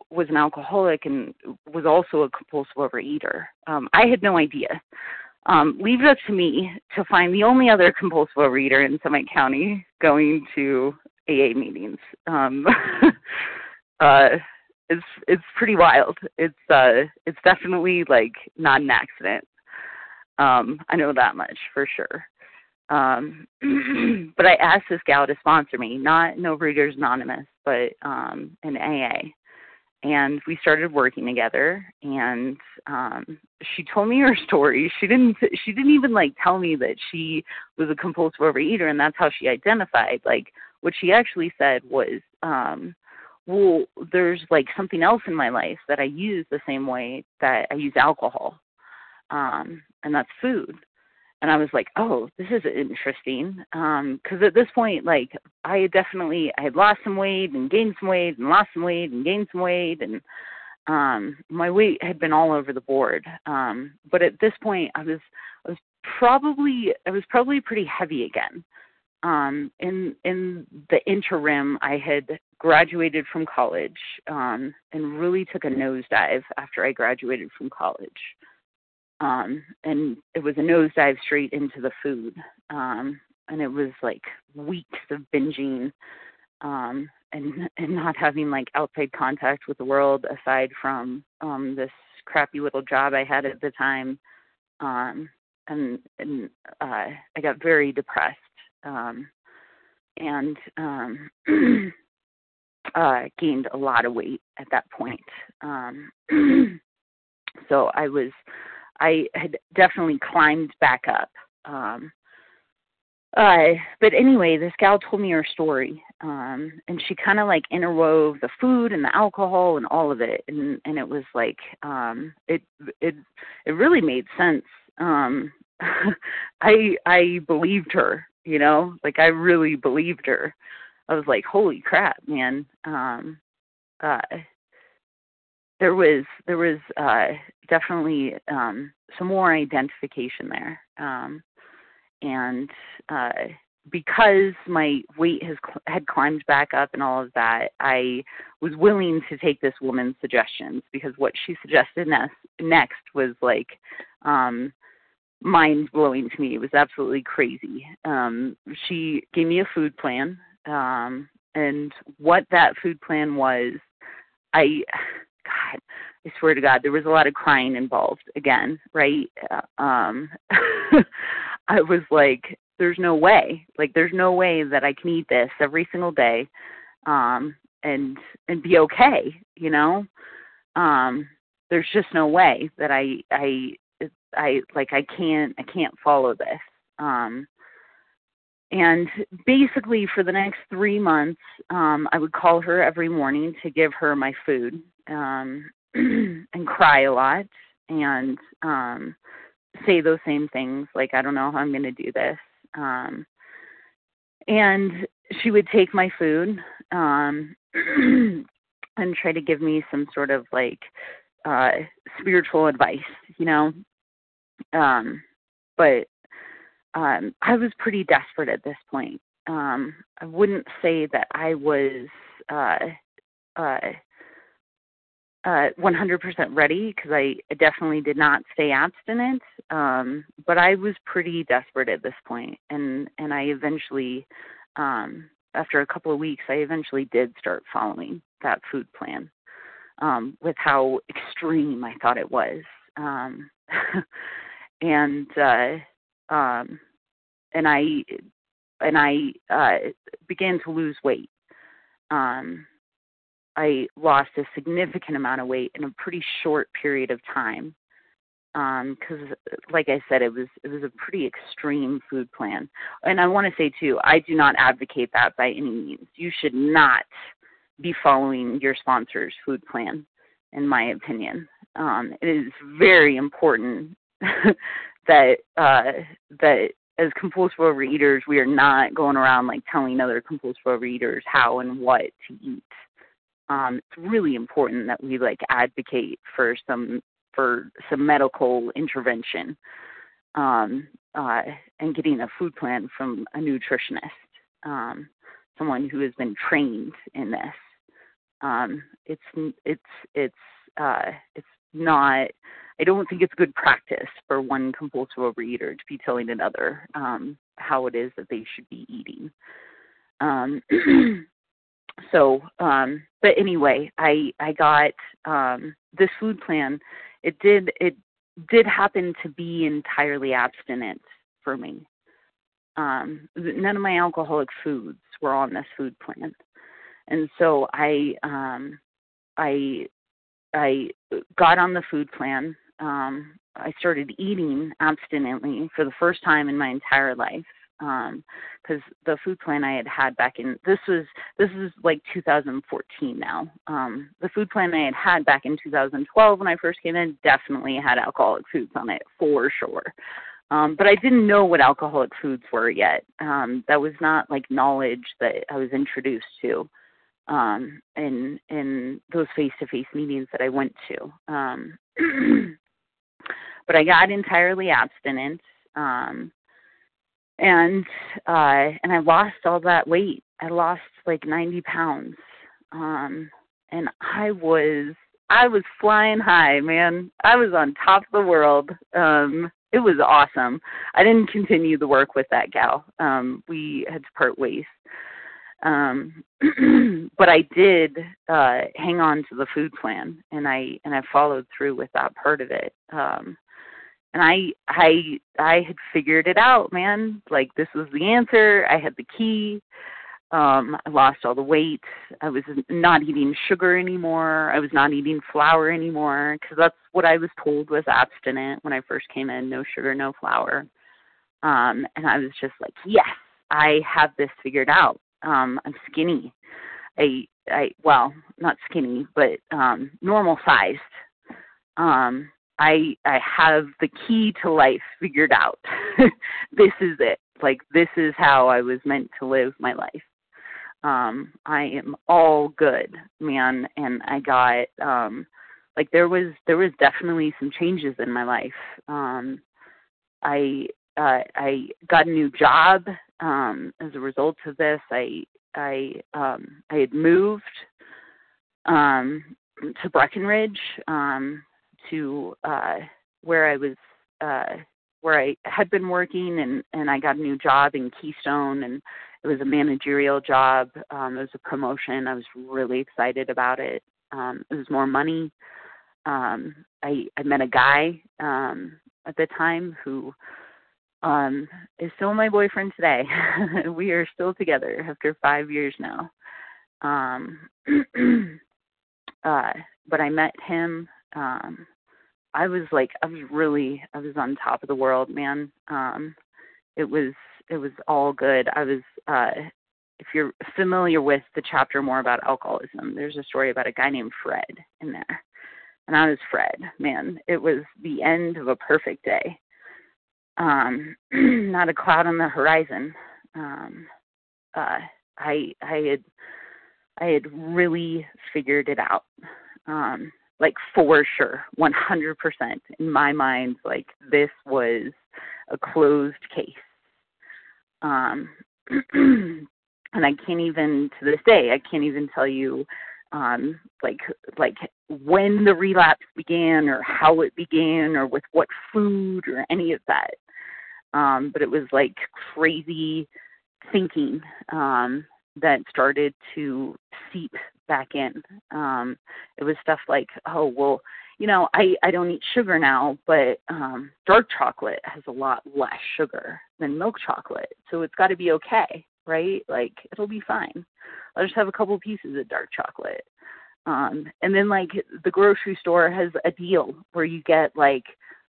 was an alcoholic and was also a compulsive overeater. Um, I had no idea. Um, leave it up to me to find the only other compulsive overeater in Summit County going to AA meetings. Um, uh, it's it's pretty wild. It's uh, it's definitely like not an accident. Um, I know that much for sure. Um, but I asked this gal to sponsor me, not No Overeaters Anonymous, but um, an AA. and we started working together and um she told me her story she didn't she didn't even like tell me that she was a compulsive overeater and that's how she identified like what she actually said was um well there's like something else in my life that i use the same way that i use alcohol um and that's food and I was like, oh, this is interesting. Because um, at this point, like, I had definitely I had lost some weight and gained some weight and lost some weight and gained some weight, and um, my weight had been all over the board. Um, but at this point, I was I was probably I was probably pretty heavy again. Um, in in the interim, I had graduated from college um, and really took a nosedive after I graduated from college um, and it was a nosedive straight into the food. Um, and it was like weeks of binging um, and and not having like outside contact with the world aside from um, this crappy little job I had at the time. Um, and and uh, I got very depressed. Um, and um, uh, gained a lot of weight at that point. Um, so I was I had definitely climbed back up. Um, uh, but anyway, this gal told me her story, um, and she kind of like interwove the food and the alcohol and all of it, and and it was like um, it it it really made sense. Um, I I believed her, you know, like I really believed her. I was like, holy crap, man. Um, uh, there was there was uh, definitely um, some more identification there, um, and uh, because my weight has had climbed back up and all of that, I was willing to take this woman's suggestions because what she suggested next next was like um, mind blowing to me. It was absolutely crazy. Um, she gave me a food plan, um, and what that food plan was, I God, I swear to God, there was a lot of crying involved again, right? Uh, um, I was like, there's no way, like, there's no way that I can eat this every single day, um, and and be okay, you know. Um, there's just no way that I I I like I can't I can't follow this. Um, and basically, for the next three months, um, I would call her every morning to give her my food um, and cry a lot and um, say those same things like, I don't know how I'm going to do this. Um, and she would take my food um, and try to give me some sort of like uh, spiritual advice, you know. Um, but um, I was pretty desperate at this point. Um, I wouldn't say that I was uh, uh, uh, 100% ready because I definitely did not stay abstinent. Um, but I was pretty desperate at this point, and and I eventually, um, after a couple of weeks, I eventually did start following that food plan. Um, with how extreme I thought it was, um, and uh, um, and I and I uh, began to lose weight. Um, I lost a significant amount of weight in a pretty short period of time because um, like i said it was it was a pretty extreme food plan. And i want to say too i do not advocate that by any means. You should not be following your sponsor's food plan in my opinion. Um, it is very important that uh, that as compulsive overeaters we are not going around like telling other compulsive overeaters how and what to eat um, it's really important that we like advocate for some for some medical intervention um, uh, and getting a food plan from a nutritionist, um, someone who has been trained in this. Um, it's it's it's uh, it's not. I don't think it's good practice for one compulsive overeater to be telling another um, how it is that they should be eating. Um, so um but anyway i i got um this food plan. It did it did happen to be entirely abstinent for me. Um none of my alcoholic foods were on this food plan. And so i um i I got on the food plan. Um, I started eating abstinently for the first time in my entire life because um, the food plan I had had back in this was this is like 2014 now. Um, the food plan I had had back in 2012 when I first came in definitely had alcoholic foods on it for sure. Um, but I didn't know what alcoholic foods were yet. Um, that was not like knowledge that I was introduced to um, in in those face-to-face meetings that I went to. Um, but I got entirely abstinent. Um, and uh and I lost all that weight. I lost like 90 pounds. Um and I was I was flying high, man. I was on top of the world. Um it was awesome. I didn't continue the work with that gal. Um we had to part ways. Um but I did uh hang on to the food plan and I and I followed through with that part of it. Um and I I I had figured it out, man. Like this was the answer. I had the key. Um, I lost all the weight. I was not eating sugar anymore. I was not eating flour anymore because that's what I was told was abstinent when I first came in. No sugar, no flour. Um, and I was just like, yes, I have this figured out. Um, I'm skinny. I I well, not skinny, but um, normal sized. Um, I I have the key to life figured out. this is it. Like this is how I was meant to live my life. Um I am all good, man, and I got um like there was there was definitely some changes in my life. Um I uh I got a new job um as a result of this. I I um I had moved um to Breckenridge um to uh, where I was uh, where I had been working and and I got a new job in Keystone and it was a managerial job. Um, it was a promotion. I was really excited about it. Um, it was more money. Um, I I met a guy um, at the time who um, is still my boyfriend today. we are still together after five years now. Um, uh, but I met him um, I was like I was really I was on top of the world, man. Um it was it was all good. I was uh if you're familiar with the chapter more about alcoholism, there's a story about a guy named Fred in there. And I was Fred, man. It was the end of a perfect day. Um not a cloud on the horizon. Um uh I I had I had really figured it out. Um like for sure 100% in my mind like this was a closed case. Um and i can't even to this day i can't even tell you um like like when the relapse began or how it began or with what food or any of that. Um but it was like crazy thinking um that started to seep back in. Um, it was stuff like, oh well, you know, I I don't eat sugar now, but um, dark chocolate has a lot less sugar than milk chocolate, so it's got to be okay, right? Like it'll be fine. I'll just have a couple pieces of dark chocolate. Um, and then like the grocery store has a deal where you get like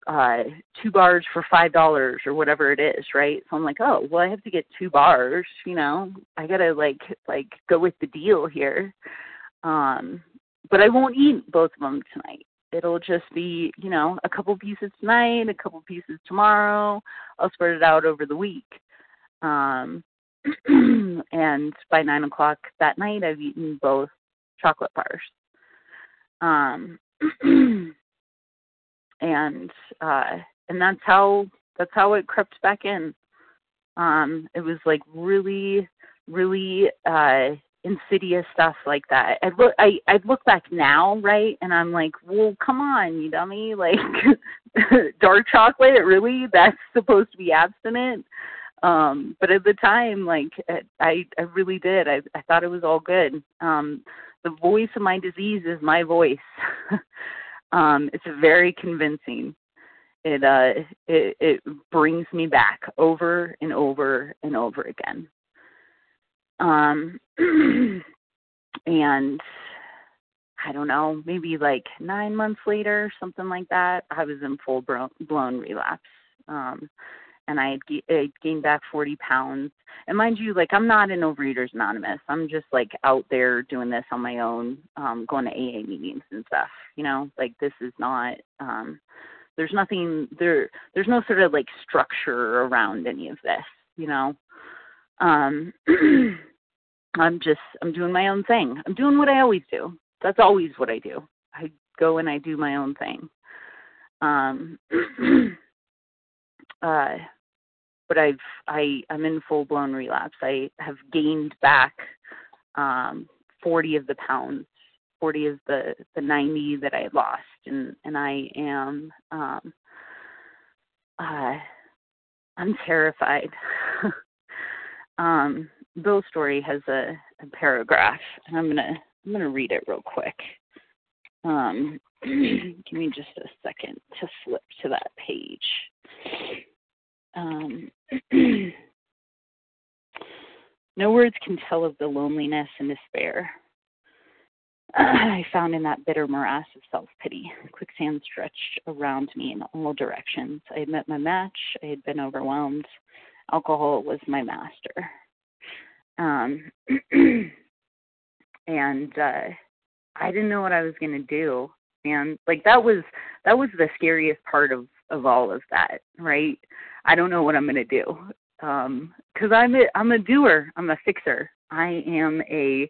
uh two bars for five dollars or whatever it is right? So i'm like oh well i have to get two bars you know? I gotta like like go with the deal here. Um but i won't eat both of them tonight. It'll just be you know a couple pieces tonight a couple pieces tomorrow. I'll spread it out over the week. Um and by nine o'clock that night i've eaten both chocolate bars. Um and uh and that's how that's how it crept back in. Um it was like really really uh insidious stuff like that. I look i i look back now right and i'm like well come on you dummy like dark chocolate really? That's supposed to be abstinent? Um but at the time like i i really did. I i thought it was all good. Um the voice of my disease is my voice Um, it's very convincing. It uh, it it brings me back over and over and over again. Um, and I don't know, maybe like nine months later, something like that, I was in full blown relapse. Um, and I had g- I gained back 40 pounds. And mind you, like I'm not an Overeaters Anonymous. I'm just like out there doing this on my own, um, going to AA meetings and stuff. You know, like this is not. um There's nothing there. There's no sort of like structure around any of this. You know, um, I'm just I'm doing my own thing. I'm doing what I always do. That's always what I do. I go and I do my own thing. Um, uh, but I've I I'm in full blown relapse. I have gained back um, 40 of the pounds, 40 of the the 90 that I lost, and and I am um, uh, I'm terrified. um, Bill's story has a, a paragraph, and I'm gonna I'm gonna read it real quick. Um, give me just a second to flip to that page. Um, no words can tell of the loneliness and despair I found in that bitter morass of self pity. Quicksand stretched around me in all directions. I had met my match. I had been overwhelmed. Alcohol was my master. Um, and uh, I didn't know what I was going to do. And like that was that was the scariest part of of all of that, right? I don't know what I'm going to do. Um cuz I'm a I'm a doer. I'm a fixer. I am a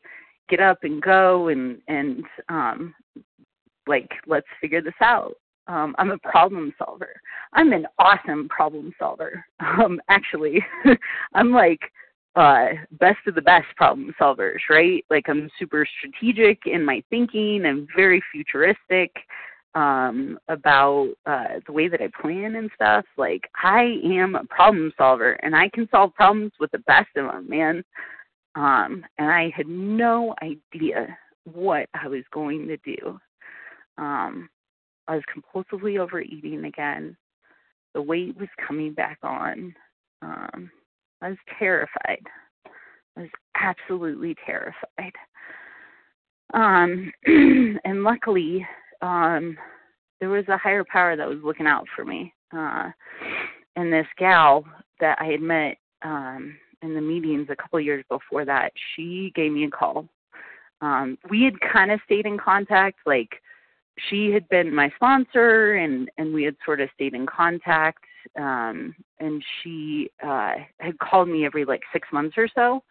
get up and go and and um like let's figure this out. Um I'm a problem solver. I'm an awesome problem solver. Um actually I'm like uh best of the best problem solvers, right? Like I'm super strategic in my thinking, I'm very futuristic um about uh the way that I plan and stuff. Like I am a problem solver and I can solve problems with the best of them, man. Um and I had no idea what I was going to do. Um I was compulsively overeating again. The weight was coming back on. Um I was terrified. I was absolutely terrified. Um and luckily um there was a higher power that was looking out for me. Uh and this gal that I had met um in the meetings a couple years before that, she gave me a call. Um we had kind of stayed in contact like she had been my sponsor and and we had sort of stayed in contact um and she uh had called me every like 6 months or so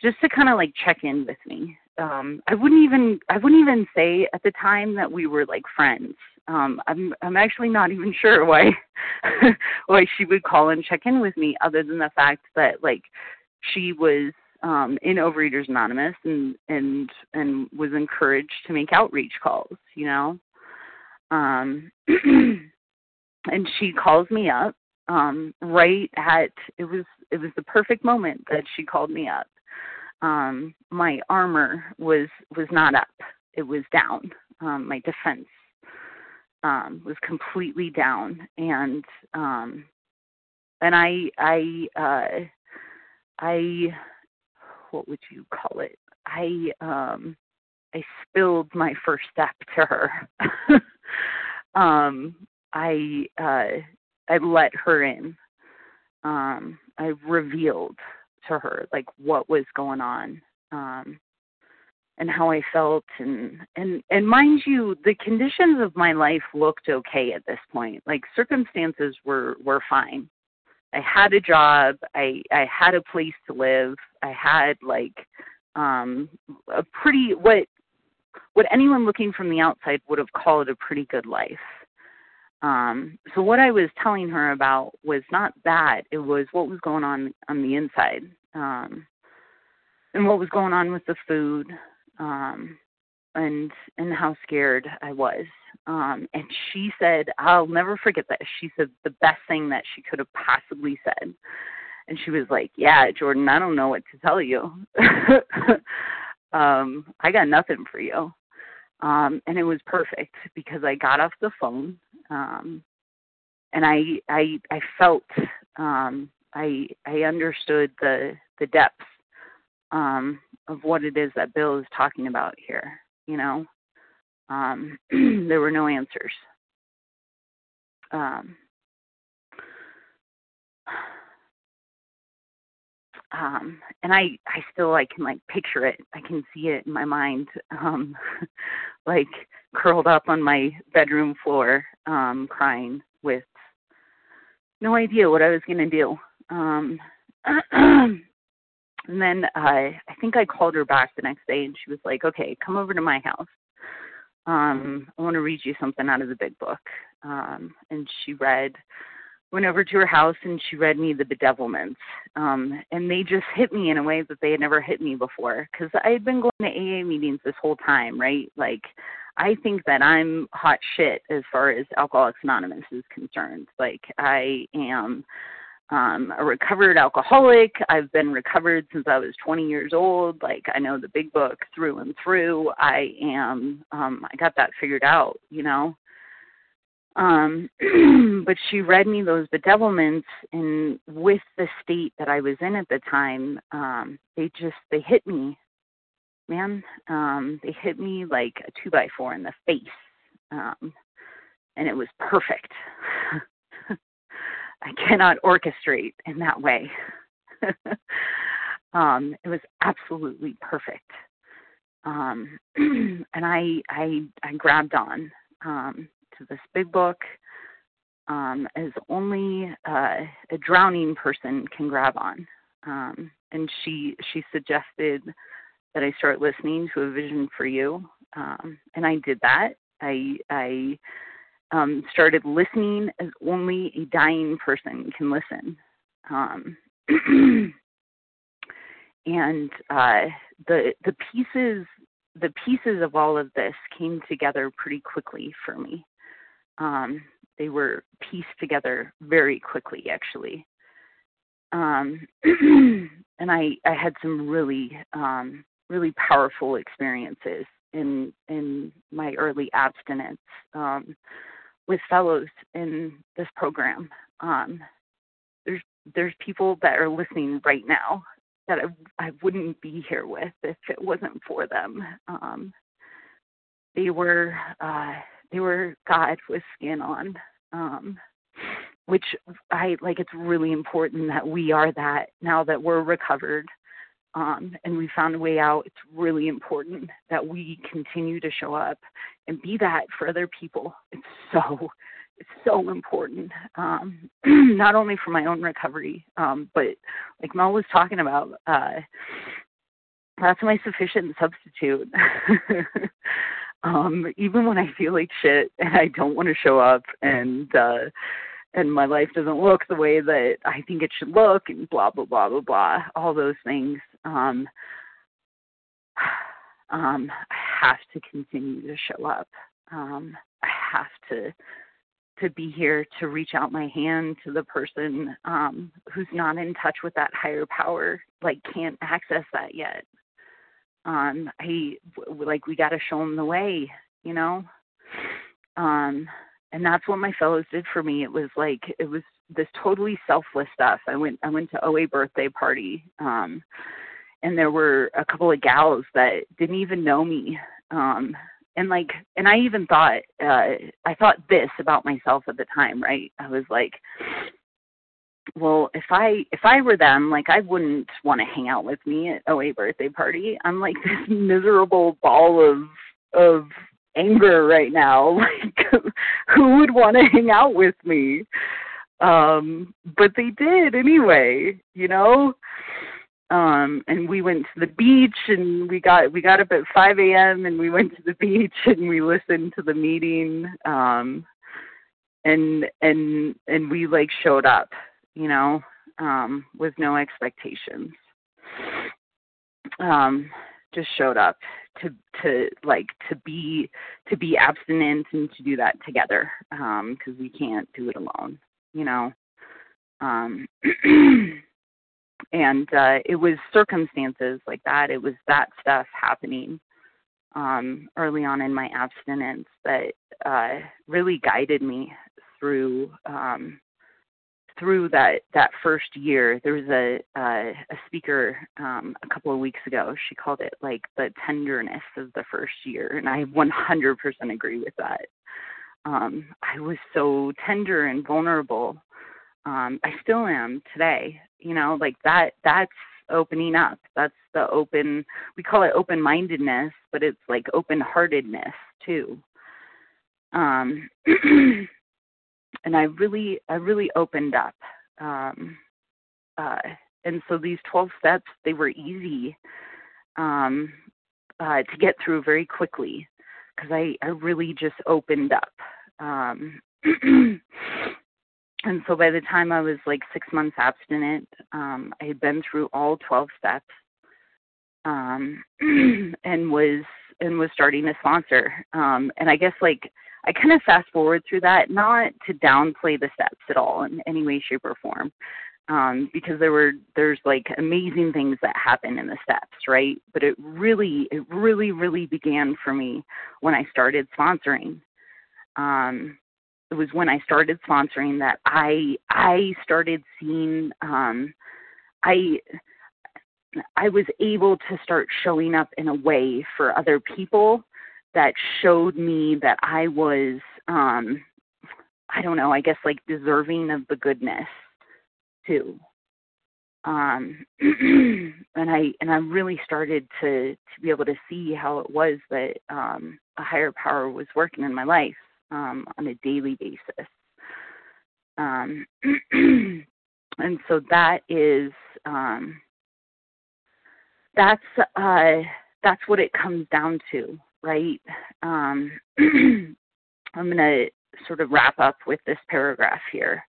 just to kind of like check in with me. Um i wouldn't even i wouldn't even say at the time that we were like friends. Um i'm i'm actually not even sure why why she would call and check in with me other than the fact that like she was um in overeaters anonymous and and and was encouraged to make outreach calls you know? Um and she calls me up um right at it was it was the perfect moment that she called me up um, my armor was was not up; it was down. Um, my defense um, was completely down, and um, and I I uh, I what would you call it? I um, I spilled my first step to her. um, I uh, I let her in. Um, I revealed to her like what was going on um and how I felt and and and mind you the conditions of my life looked okay at this point. Like circumstances were were fine. I had a job. I I had a place to live. I had like um a pretty what what anyone looking from the outside would have called a pretty good life um so what i was telling her about was not that it was what was going on on the inside um and what was going on with the food um and and how scared i was. Um and she said i'll never forget that. She said the best thing that she could have possibly said. And she was like yeah jordan i don't know what to tell you. Um i got nothing for you. Um and it was perfect because i got off the phone um and i i i felt um i i understood the the depth um of what it is that bill is talking about here you know? Um, there were no answers. Um, um and i i still i can like picture it. I can see it in my mind. Um like curled up on my bedroom floor um crying with no idea what i was going to do. Um and then i i think i called her back the next day and she was like okay come over to my house. Um i want to read you something out of the big book. Um and she read went over to her house and she read me the bedevilments. Um and they just hit me in a way that they had never hit me before because i had been going to aa meetings this whole time right? Like i think that i'm hot shit as far as alcoholics anonymous is concerned. Like i am um a recovered alcoholic. I've been recovered since i was 20 years old. Like i know the big book through and through. I am um i got that figured out you know? Um, but she read me those bedevilments, and with the state that I was in at the time, um, they just they hit me, man. Um, they hit me like a two by four in the face, um, and it was perfect. I cannot orchestrate in that way. um, it was absolutely perfect. Um, and I I I grabbed on. Um, to this big book um, as only uh, a drowning person can grab on. Um, and she she suggested that I start listening to a vision for you, um, and I did that. I I um, started listening as only a dying person can listen. Um, and uh, the the pieces the pieces of all of this came together pretty quickly for me um, they were pieced together very quickly, actually. Um, and I, I had some really, um, really powerful experiences in in my early abstinence um, with fellows in this program. Um, there's there's people that are listening right now that I, I wouldn't be here with if it wasn't for them. Um, they were uh, they were God with skin on. Um, which I like it's really important that we are that now that we're recovered um, and we found a way out. It's really important that we continue to show up and be that for other people. It's so it's so important, um, not only for my own recovery, um, but like Mel was talking about, uh, that's my sufficient substitute. um even when i feel like shit and i don't want to show up and uh and my life doesn't look the way that i think it should look and blah blah blah blah blah all those things um um i have to continue to show up. Um i have to to be here to reach out my hand to the person um who's not in touch with that higher power like can't access that yet. Um he like we got to show him the way you know? Um and that's what my fellows did for me. It was like it was this totally selfless stuff. I went i went to oa birthday party um and there were a couple of gals that didn't even know me. Um and like and i even thought uh i thought this about myself at the time right? I was like well if i if i were them like i wouldn't want to hang out with me at OA birthday party. I'm like this miserable ball of of anger right now. Like who would want to hang out with me? Um but they did anyway you know um and we went to the beach and we got we got up at 5 a.m. and we went to the beach and we listened to the meeting um and and and we like showed up you know, um, with no expectations. Um, just showed up to to like to be to be abstinent and to do that together um because um, we can't do it alone, you know. Um, and uh, it was circumstances like that. It was that stuff happening um, early on in my abstinence that uh, really guided me through um, through that that first year. There was a a, a speaker um a couple of weeks ago. She called it like the tenderness of the first year and i 100% agree with that. Um i was so tender and vulnerable. Um i still am today you know like that that's opening up that's the open we call it open mindedness but it's like open heartedness too um and I really I really opened up. Um, uh, and so these 12 steps they were easy um, uh, to get through very quickly because I I really just opened up. Um, and so by the time I was like six months abstinent, um, I had been through all 12 steps um, and was and was starting to sponsor. Um, and I guess like I kind of fast forward through that, not to downplay the steps at all in any way, shape, or form, um, because there were there's like amazing things that happen in the steps, right? But it really, it really, really began for me when I started sponsoring. Um, it was when I started sponsoring that I I started seeing um, I I was able to start showing up in a way for other people that showed me that I was um I don't know, I guess like deserving of the goodness too. Um and I and I really started to to be able to see how it was that um a higher power was working in my life um on a daily basis. Um and so that is um that's uh that's what it comes down to right? Um, I'm going to sort of wrap up with this paragraph here.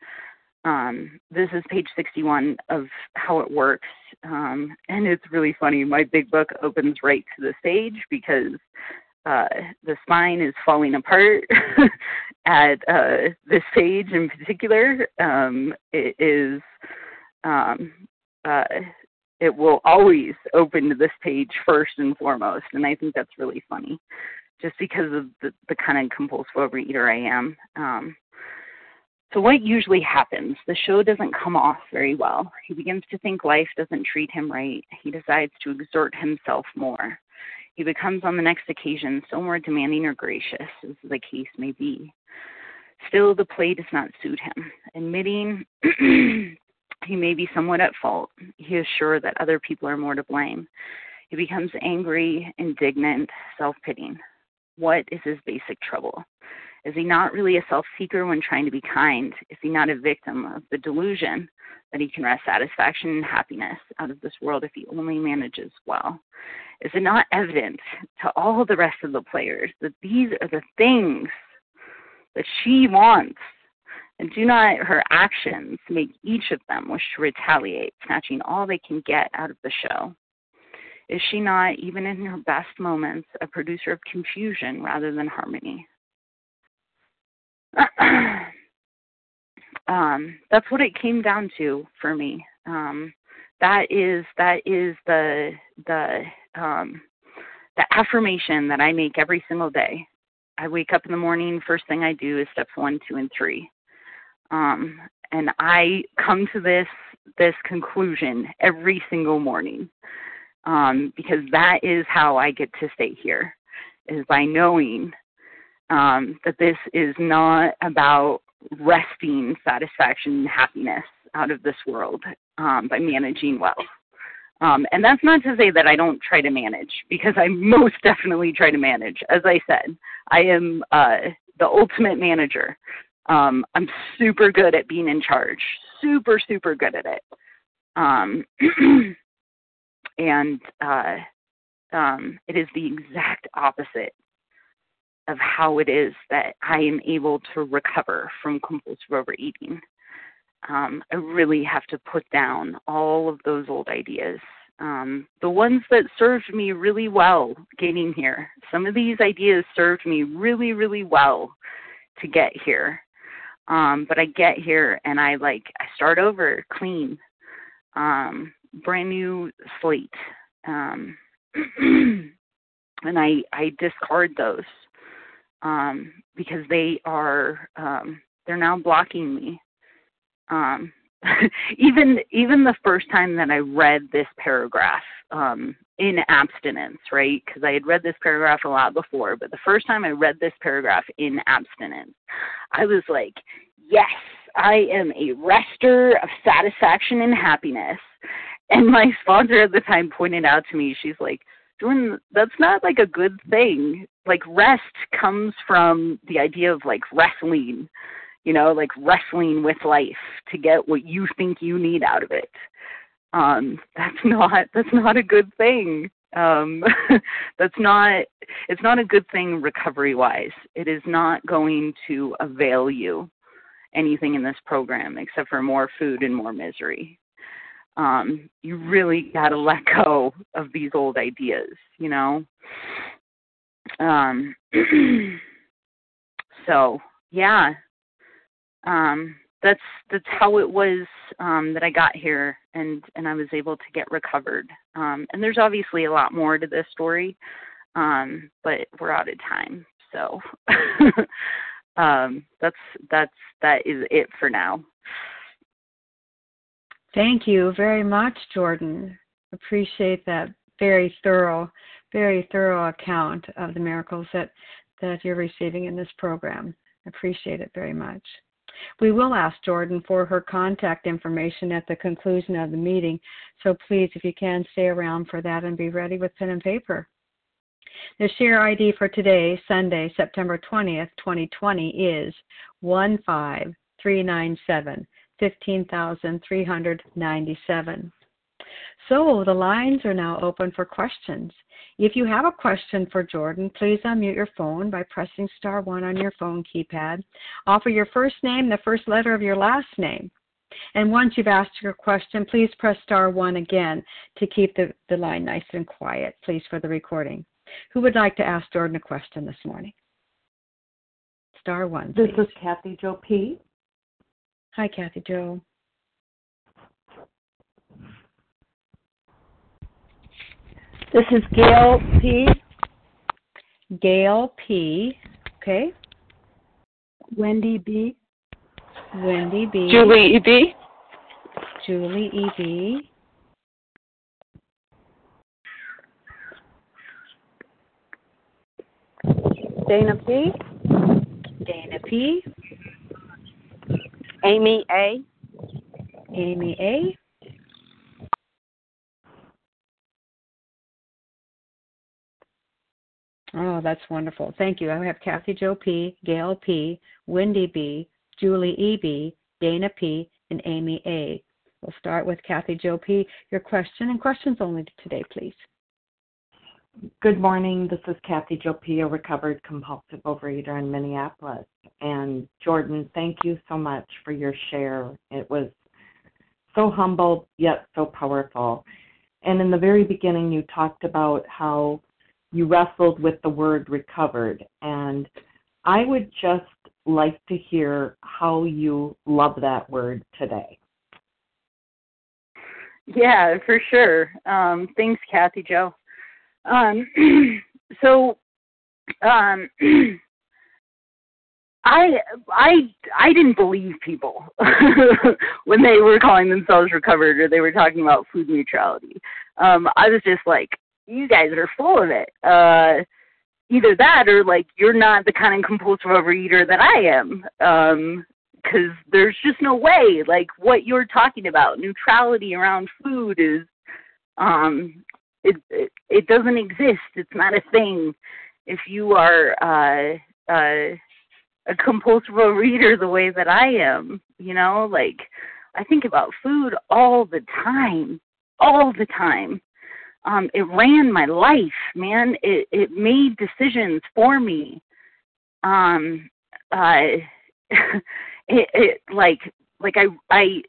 Um, this is page 61 of how it works. Um, and it's really funny. My big book opens right to the stage because uh, the spine is falling apart at uh, this page in particular. Um, it is um, uh, it will always open to this page first and foremost. And I think that's really funny, just because of the, the kind of compulsive overeater I am. Um, so, what usually happens? The show doesn't come off very well. He begins to think life doesn't treat him right. He decides to exert himself more. He becomes, on the next occasion, still more demanding or gracious, as the case may be. Still, the play does not suit him. Admitting He may be somewhat at fault. He is sure that other people are more to blame. He becomes angry, indignant, self pitying. What is his basic trouble? Is he not really a self seeker when trying to be kind? Is he not a victim of the delusion that he can wrest satisfaction and happiness out of this world if he only manages well? Is it not evident to all the rest of the players that these are the things that she wants and do not her actions make each of them wish to retaliate, snatching all they can get out of the show? Is she not, even in her best moments, a producer of confusion rather than harmony? um, that's what it came down to for me. Um, that is that is the the um, the affirmation that I make every single day. I wake up in the morning. First thing I do is steps one, two, and three. Um, and I come to this this conclusion every single morning um, because that is how I get to stay here is by knowing um, that this is not about wresting satisfaction and happiness out of this world um, by managing wealth. Um, and that's not to say that I don't try to manage, because I most definitely try to manage. As I said, I am uh, the ultimate manager. Um, I'm super good at being in charge, super, super good at it. Um, and uh, um, it is the exact opposite of how it is that I am able to recover from compulsive overeating. Um, I really have to put down all of those old ideas. Um, the ones that served me really well getting here. Some of these ideas served me really, really well to get here. Um, but I get here and I like I start over clean, um, brand new slate, um, and I I discard those um, because they are um, they're now blocking me. Um, even even the first time that I read this paragraph um, in abstinence, right? Because I had read this paragraph a lot before, but the first time I read this paragraph in abstinence, I was like, yes, I am a rester of satisfaction and happiness. And my sponsor at the time pointed out to me, she's like, Jordan, that's not like a good thing. Like wrest comes from the idea of like wrestling, you know, like wrestling with life to get what you think you need out of it. Um, that's not that's not a good thing. Um, that's not it's not a good thing recovery wise. It is not going to avail you anything in this program except for more food and more misery um, you really got to let go of these old ideas, you know. Um, so yeah, um, that's that's how it was um, that I got here, and and I was able to get recovered. Um, and there's obviously a lot more to this story, um, but we're out of time, so um, that's that's that is it for now. Thank you very much, Jordan. Appreciate that very thorough, very thorough account of the miracles that, that you're receiving in this program. Appreciate it very much. We will ask Jordan for her contact information at the conclusion of the meeting, so please, if you can, stay around for that and be ready with pen and paper. The share ID for today, Sunday, September 20th, 2020, is 15397. 15,397. So the lines are now open for questions. If you have a question for Jordan, please unmute your phone by pressing star one on your phone keypad. Offer your first name, the first letter of your last name. And once you've asked your question, please press star one again to keep the, the line nice and quiet, please, for the recording. Who would like to ask Jordan a question this morning? Star one. Please. This is Kathy Joe P. Hi, Kathy Joe. This is Gail P. Gail P. Okay. Wendy B. Wendy B. Julie E. B. Julie E. B. Dana P. Dana P. Amy A. Amy A. Oh, that's wonderful. Thank you. I have Kathy Joe P, Gail P, Wendy B, Julie E B, Dana P, and Amy A. We'll start with Kathy Joe P. Your question and questions only today, please. Good morning. This is Kathy Joe a recovered compulsive overeater in Minneapolis. And Jordan, thank you so much for your share. It was so humble yet so powerful. And in the very beginning, you talked about how you wrestled with the word recovered. And I would just like to hear how you love that word today. Yeah, for sure. Um, thanks, Kathy Joe. Um, so um, I I I didn't believe people when they were calling themselves recovered or they were talking about food neutrality. Um, I was just like, you guys are full of it. Uh, either that or like you're not the kind of compulsive overeater that I am. Um, because there's just no way like what you're talking about neutrality around food is um it, it it doesn't exist. It's not a thing. If you are uh, uh, a compulsive reader the way that I am, you know, like I think about food all the time, all the time. Um, it ran my life, man. It it made decisions for me. Um, uh, it, it like like I I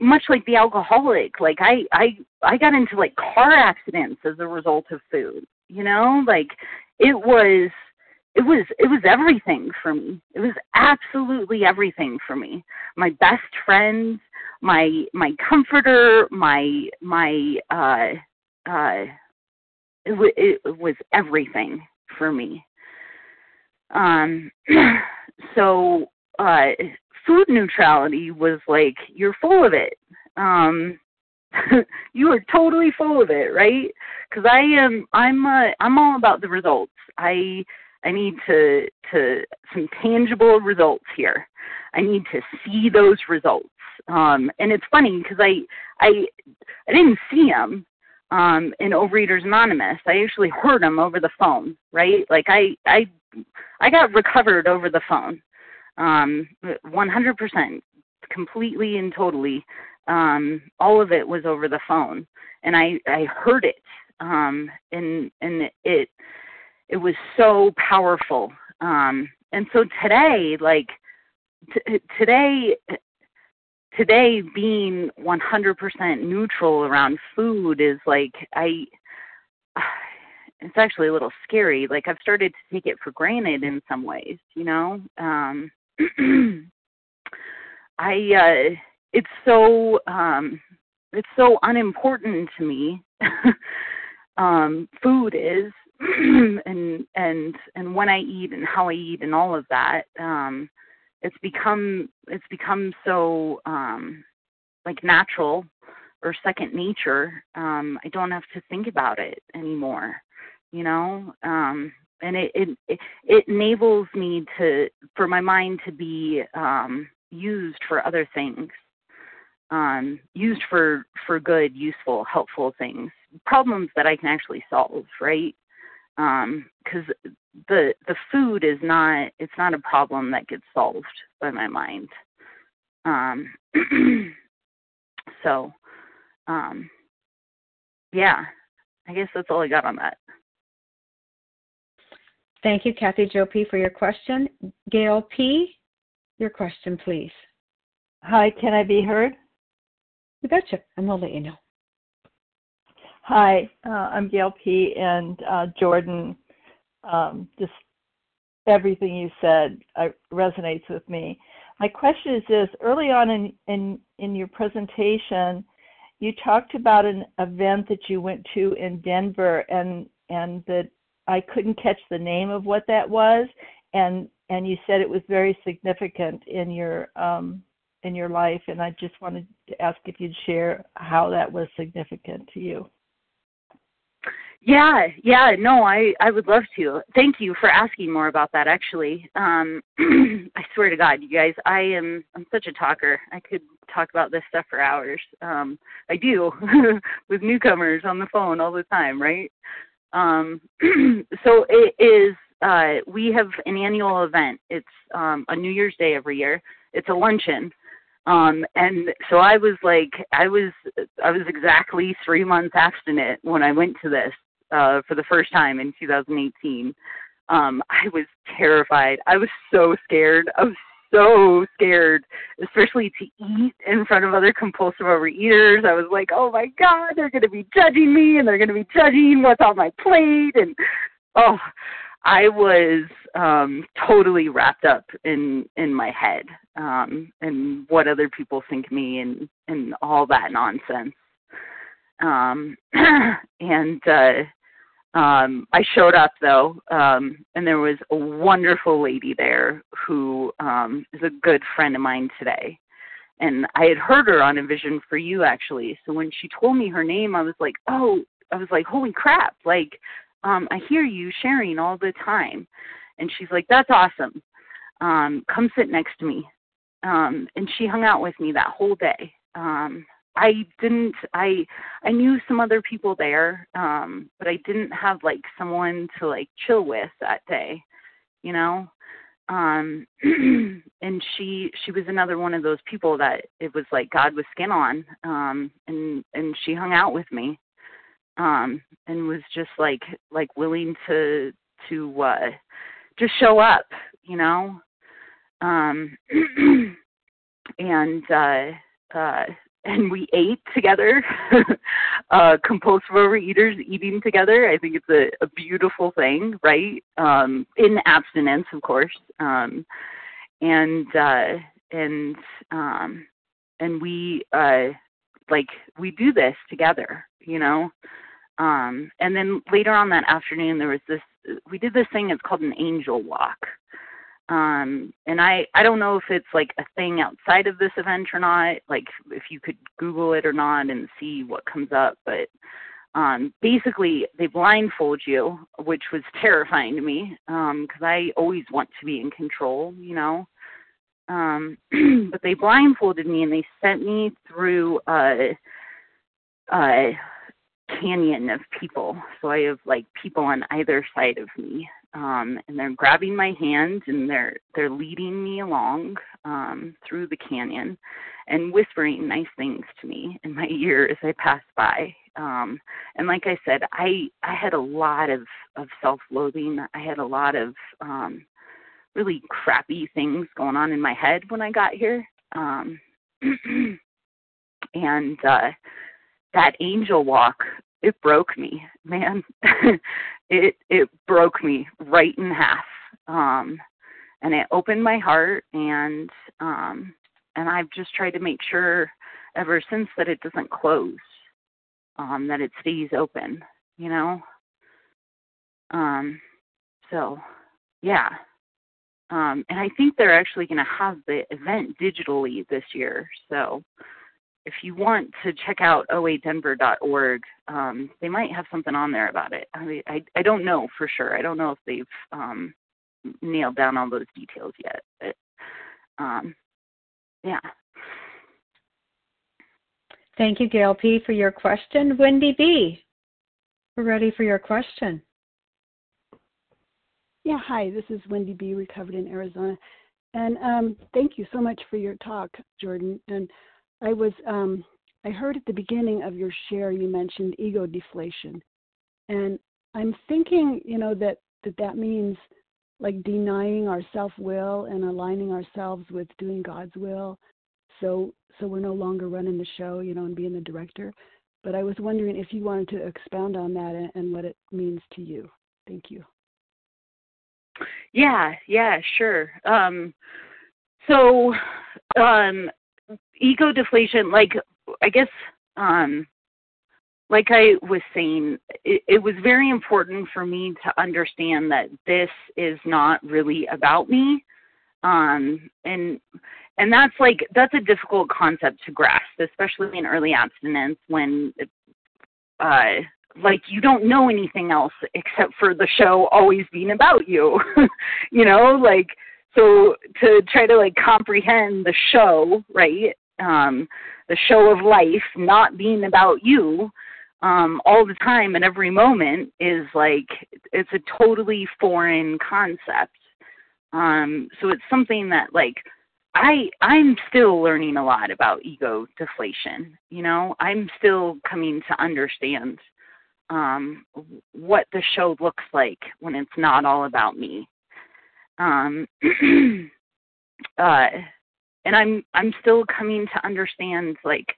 much like the alcoholic like i i i got into like car accidents as a result of food you know like it was it was it was everything for me it was absolutely everything for me my best friend my my comforter my my uh uh it, w- it was everything for me. Um so uh food neutrality was like you're full of it. Um you are totally full of it right? Because i am i'm uh, i'm all about the results. I i need to to some tangible results here. I need to see those results. Um and it's funny because i i i didn't see them um in overeaters anonymous. I actually heard them over the phone right? Like i i i got recovered over the phone um 100% completely and totally. Um all of it was over the phone and i i heard it um and and it it was so powerful. Um and so today like t- today today being 100% neutral around food is like i it's actually a little scary. Like i've started to take it for granted in some ways you know? Um i uh it's so um it's so unimportant to me. Um food is and and and when i eat and how i eat and all of that um it's become it's become so um like natural or second nature um i don't have to think about it anymore you know um and it it it, enables me to for my mind to be um used for other things um, used for for good, useful, helpful things, problems that I can actually solve, right? Um, the the food is not it's not a problem that gets solved by my mind. Um, so, um, yeah, I guess that's all I got on that. Thank you, Kathy Joe P, for your question. Gail P, your question, please. Hi, can I be heard? We got you, and we'll let you know. Hi, uh, I'm Gail P. And uh, Jordan, um, just everything you said uh, resonates with me. My question is this: Early on in, in in your presentation, you talked about an event that you went to in Denver, and and that I couldn't catch the name of what that was, and and you said it was very significant in your um, in your life, and I just wanted to ask if you'd share how that was significant to you. Yeah, yeah, no, I I would love to. Thank you for asking more about that. Actually, um, I swear to God, you guys, I am I'm such a talker. I could talk about this stuff for hours. Um, I do with newcomers on the phone all the time, right? Um, so it is. Uh, we have an annual event. It's um, a New Year's Day every year. It's a luncheon um, and so I was like, I was, I was exactly three months abstinent when I went to this uh, for the first time in 2018. Um, I was terrified. I was so scared. I was so scared, especially to eat in front of other compulsive overeaters. I was like, oh my God, they're going to be judging me and they're going to be judging what's on my plate. And oh, I was um, totally wrapped up in in my head um, and what other people think me and and all that nonsense. Um, and uh, um, I showed up though, um, and there was a wonderful lady there who um, is a good friend of mine today. And I had heard her on a Vision for You actually. So when she told me her name, I was like, oh, I was like, holy crap! Like um, I hear you sharing all the time. And she's like, that's awesome. Um, come sit next to me. Um, and she hung out with me that whole day. Um, I didn't, I, I knew some other people there, um, but I didn't have like someone to like chill with that day, you know? Um, and she, she was another one of those people that it was like God was skin on, um, and, and she hung out with me um, and was just like like willing to to uh, just show up, you know. Um, and uh, uh, and we ate together. uh, compulsive overeaters eating together. I think it's a, a beautiful thing, right? Um, in abstinence, of course. Um, and uh, and um, and we uh, like we do this together, you know. Um, and then later on that afternoon, there was this. We did this thing. It's called an angel walk. Um and i i don't know if it's like a thing outside of this event or not like if you could google it or not and see what comes up but um basically they blindfold you which was terrifying to me um because i always want to be in control you know? Um but they blindfolded me and they sent me through a a canyon of people. So i have like people on either side of me um, and they're grabbing my hand and they're they're leading me along um, through the canyon and whispering nice things to me in my ear as I pass by. Um, and like I said, I I had a lot of of self-loathing. I had a lot of um, really crappy things going on in my head when I got here. Um, and uh, that angel walk it broke me, man. it it broke me right in half. Um and it opened my heart and um and I've just tried to make sure ever since that it doesn't close. Um that it stays open, you know? Um so yeah. Um and I think they're actually going to have the event digitally this year. So if you want to check out oadenver.org, um, they might have something on there about it. I, mean, I I don't know for sure. I don't know if they've um, nailed down all those details yet. But um, yeah. Thank you, Gail P, for your question. Wendy B, we're ready for your question. Yeah, hi. This is Wendy B, recovered in Arizona, and um, thank you so much for your talk, Jordan. And I was um, I heard at the beginning of your share you mentioned ego deflation, and I'm thinking you know that that that means like denying our self will and aligning ourselves with doing God's will. So so we're no longer running the show, you know, and being the director. But I was wondering if you wanted to expound on that and, and what it means to you. Thank you. Yeah, yeah, sure. Um, so um, ego deflation like i guess um like i was saying it, it was very important for me to understand that this is not really about me. Um and and that's like that's a difficult concept to grasp especially in early abstinence when uh like you don't know anything else except for the show always being about you you know? Like so to try to like comprehend the show right um, the show of life not being about you um, all the time and every moment is like it's a totally foreign concept. Um, so it's something that like I I'm still learning a lot about ego deflation. You know, I'm still coming to understand um, what the show looks like when it's not all about me. Um, uh, and i'm i'm still coming to understand like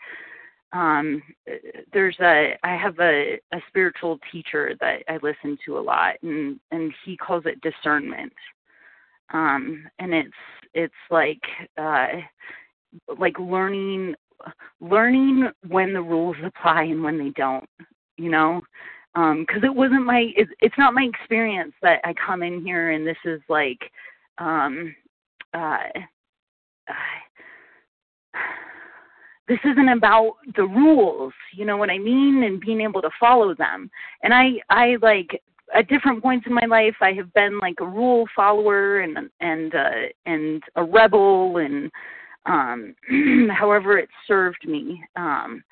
um there's a i have a a spiritual teacher that i listen to a lot and and he calls it discernment. Um and it's it's like uh like learning learning when the rules apply and when they don't you know? Um because it wasn't my it, it's not my experience that i come in here and this is like um uh this isn't about the rules you know what i mean and being able to follow them. And i i like at different points in my life i have been like a rule follower and and uh and a rebel and um however it served me. Um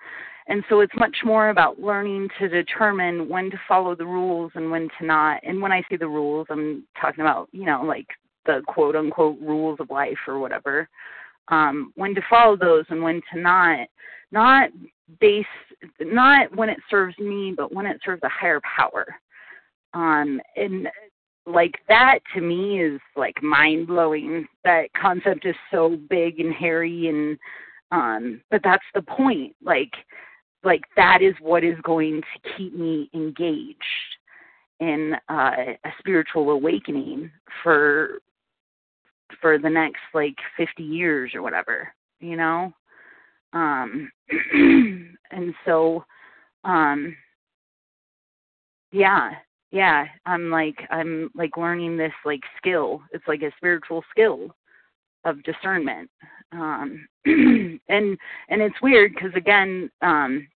and so it's much more about learning to determine when to follow the rules and when to not. And when i say the rules i'm talking about you know like the quote unquote rules of life or whatever um, when to follow those and when to not not base not when it serves me but when it serves a higher power. Um, and like that to me is like mind blowing that concept is so big and hairy and um but that's the point. Like like that is what is going to keep me engaged in uh, a spiritual awakening for for the next like 50 years or whatever, you know? Um and so um yeah, yeah, I'm like I'm like learning this like skill. It's like a spiritual skill of discernment. Um and and it's weird because again, um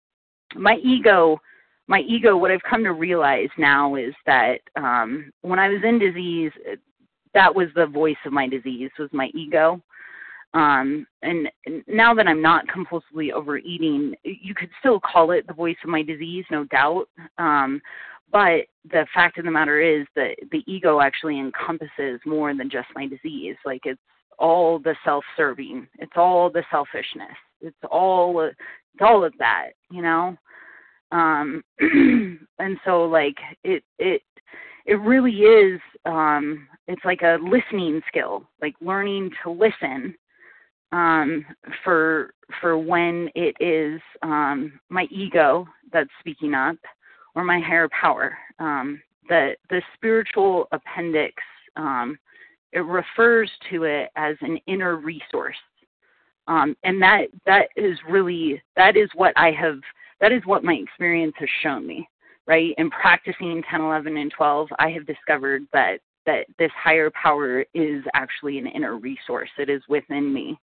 my ego my ego what I've come to realize now is that um when I was in disease that was the voice of my disease was my ego. Um and, now that i'm not compulsively overeating you could still call it the voice of my disease no doubt. Um but the fact of the matter is that the ego actually encompasses more than just my disease. Like it's all the self-serving. It's all the selfishness. It's all it's all of that you know? Um and so like it it it really is um it's like a listening skill like learning to listen um, for for when it is um, my ego that's speaking up or my higher power. Um, the the spiritual appendix um, it refers to it as an inner resource, um, and that that is really that is what I have that is what my experience has shown me. Right in practicing 10, 11, and 12, I have discovered that that this higher power is actually an inner resource. It is within me.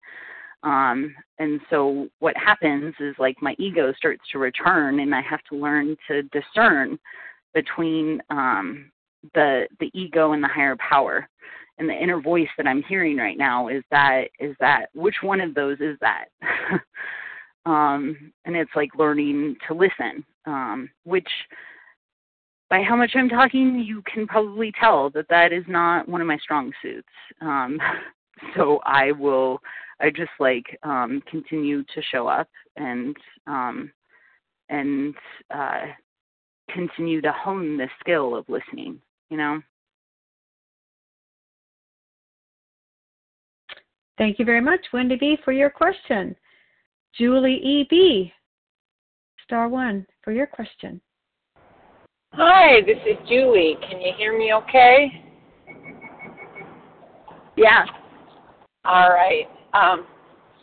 Um, and so what happens is like my ego starts to return and I have to learn to discern between um, the the ego and the higher power. And the inner voice that I'm hearing right now is that is that which one of those is that? um, and it's like learning to listen, um, which by how much I'm talking, you can probably tell that that is not one of my strong suits. Um, so I will, I just like um, continue to show up and um, and uh, continue to hone the skill of listening. You know. Thank you very much, Wendy B, for your question. Julie E. B, star one for your question. Hi, this is Julie. Can you hear me okay? Yeah. All right. Um,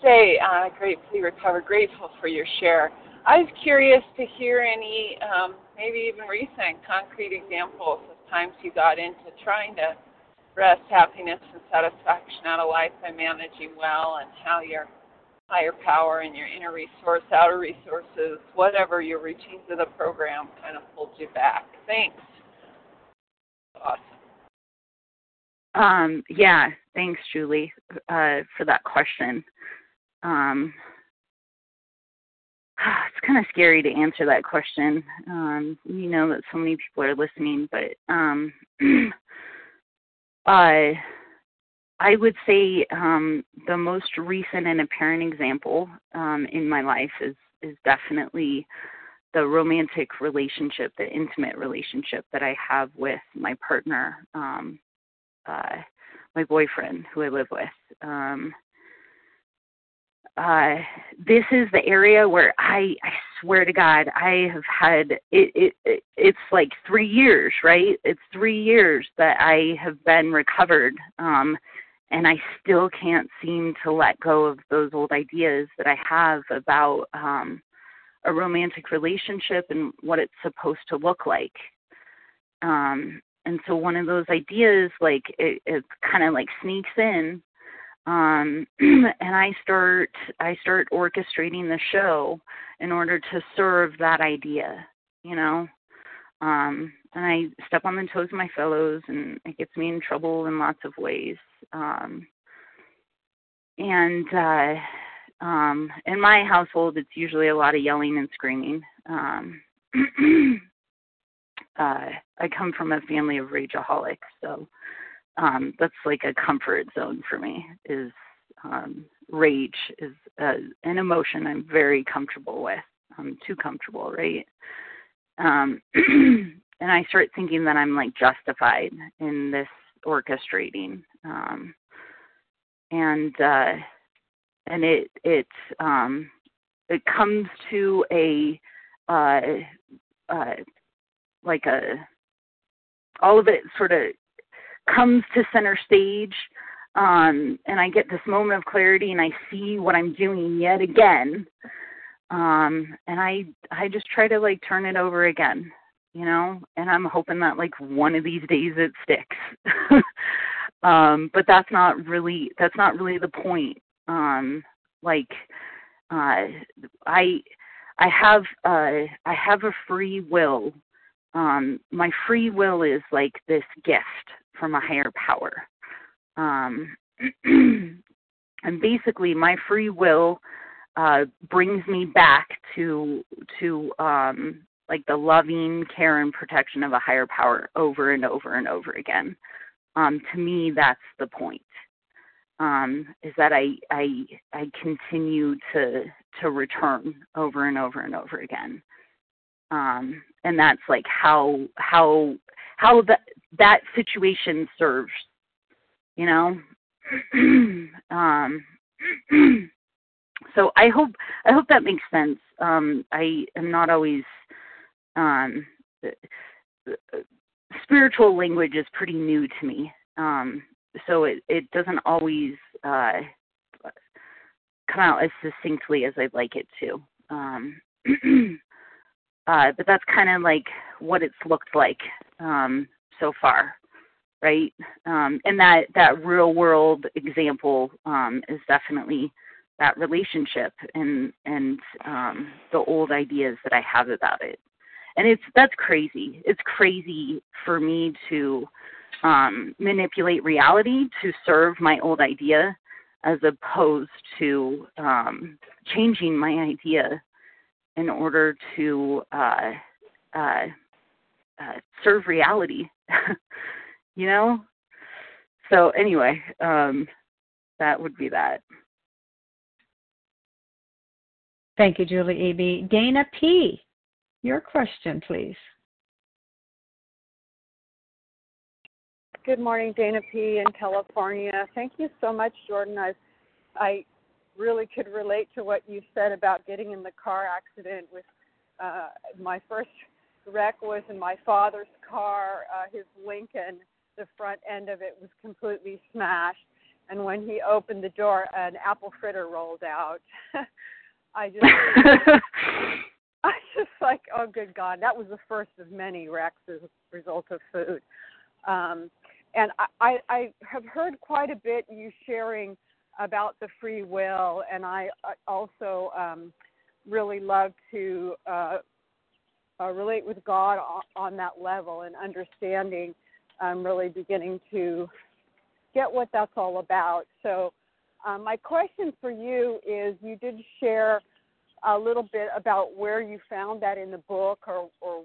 say, uh, gratefully recovered, grateful for your share. I was curious to hear any, um, maybe even recent concrete examples of times you got into trying to wrest happiness and satisfaction out of life by managing well and how your higher power and your inner resource, outer resources, whatever your routines of the program kind of pulled you back. Thanks. Awesome. Um, yeah, thanks, Julie, uh, for that question. Um, it's kind of scary to answer that question. Um, you know that so many people are listening, but um, uh, I would say um, the most recent and apparent example um, in my life is is definitely the romantic relationship, the intimate relationship that I have with my partner, um, uh, my boyfriend, who I live with. Um, uh, this is the area where I, I swear to God, I have had it, it, it. It's like three years, right? It's three years that I have been recovered. Um, and I still can't seem to let go of those old ideas that I have about um, a romantic relationship and what it's supposed to look like. Um, and so one of those ideas, like it, it kind of like sneaks in, um, and I start I start orchestrating the show in order to serve that idea, you know. Um, and I step on the toes of my fellows, and it gets me in trouble in lots of ways. Um, and uh, um, in my household, it's usually a lot of yelling and screaming. Um, uh, I come from a family of rageaholics, so um, that's like a comfort zone for me. Is um, rage is uh, an emotion I'm very comfortable with. I'm too comfortable, right? Um, and I start thinking that I'm like justified in this orchestrating, um, and uh, and it it um, it comes to a uh, uh, like a all of it sort of comes to center stage um, and I get this moment of clarity and I see what I'm doing yet again um, and I I just try to like turn it over again you know, and I'm hoping that like one of these days it sticks. um, but that's not really that's not really the point. Um, like uh, I I have uh, I have a free will. Um, my free will is like this gift from a higher power. Um, and basically, my free will uh, brings me back to to um, like the loving care and protection of a higher power over and over and over again. Um, to me, that's the point. Um, is that I I I continue to to return over and over and over again, um, and that's like how how how that that situation serves, you know. um, so I hope I hope that makes sense. Um, I am not always um, spiritual language is pretty new to me, um, so it it doesn't always uh, come out as succinctly as I'd like it to. Um, uh, but that's kind of like what it's looked like um, so far, right? Um, and that that real world example um, is definitely that relationship and and um, the old ideas that I have about it. And it's that's crazy. It's crazy for me to um, manipulate reality to serve my old idea, as opposed to um, changing my idea in order to uh, uh, uh, serve reality. you know. So anyway, um, that would be that. Thank you, Julie E.B. Dana P., your question, please. Good morning, Dana P. in California. Thank you so much, Jordan. I, I really could relate to what you said about getting in the car accident with uh, my first wreck was in my father's car, uh, his Lincoln. The front end of it was completely smashed. And when he opened the door, an apple fritter rolled out. I just, I just like, oh, good God, that was the first of many wrecks as a result of food. Um, and I, I, have heard quite a bit you sharing about the free will, and I, also um, really love to uh, uh, relate with God on, that level and understanding. I'm really beginning to get what that's all about. So um, my question for you is you did share a little bit about where you found that in the book or, or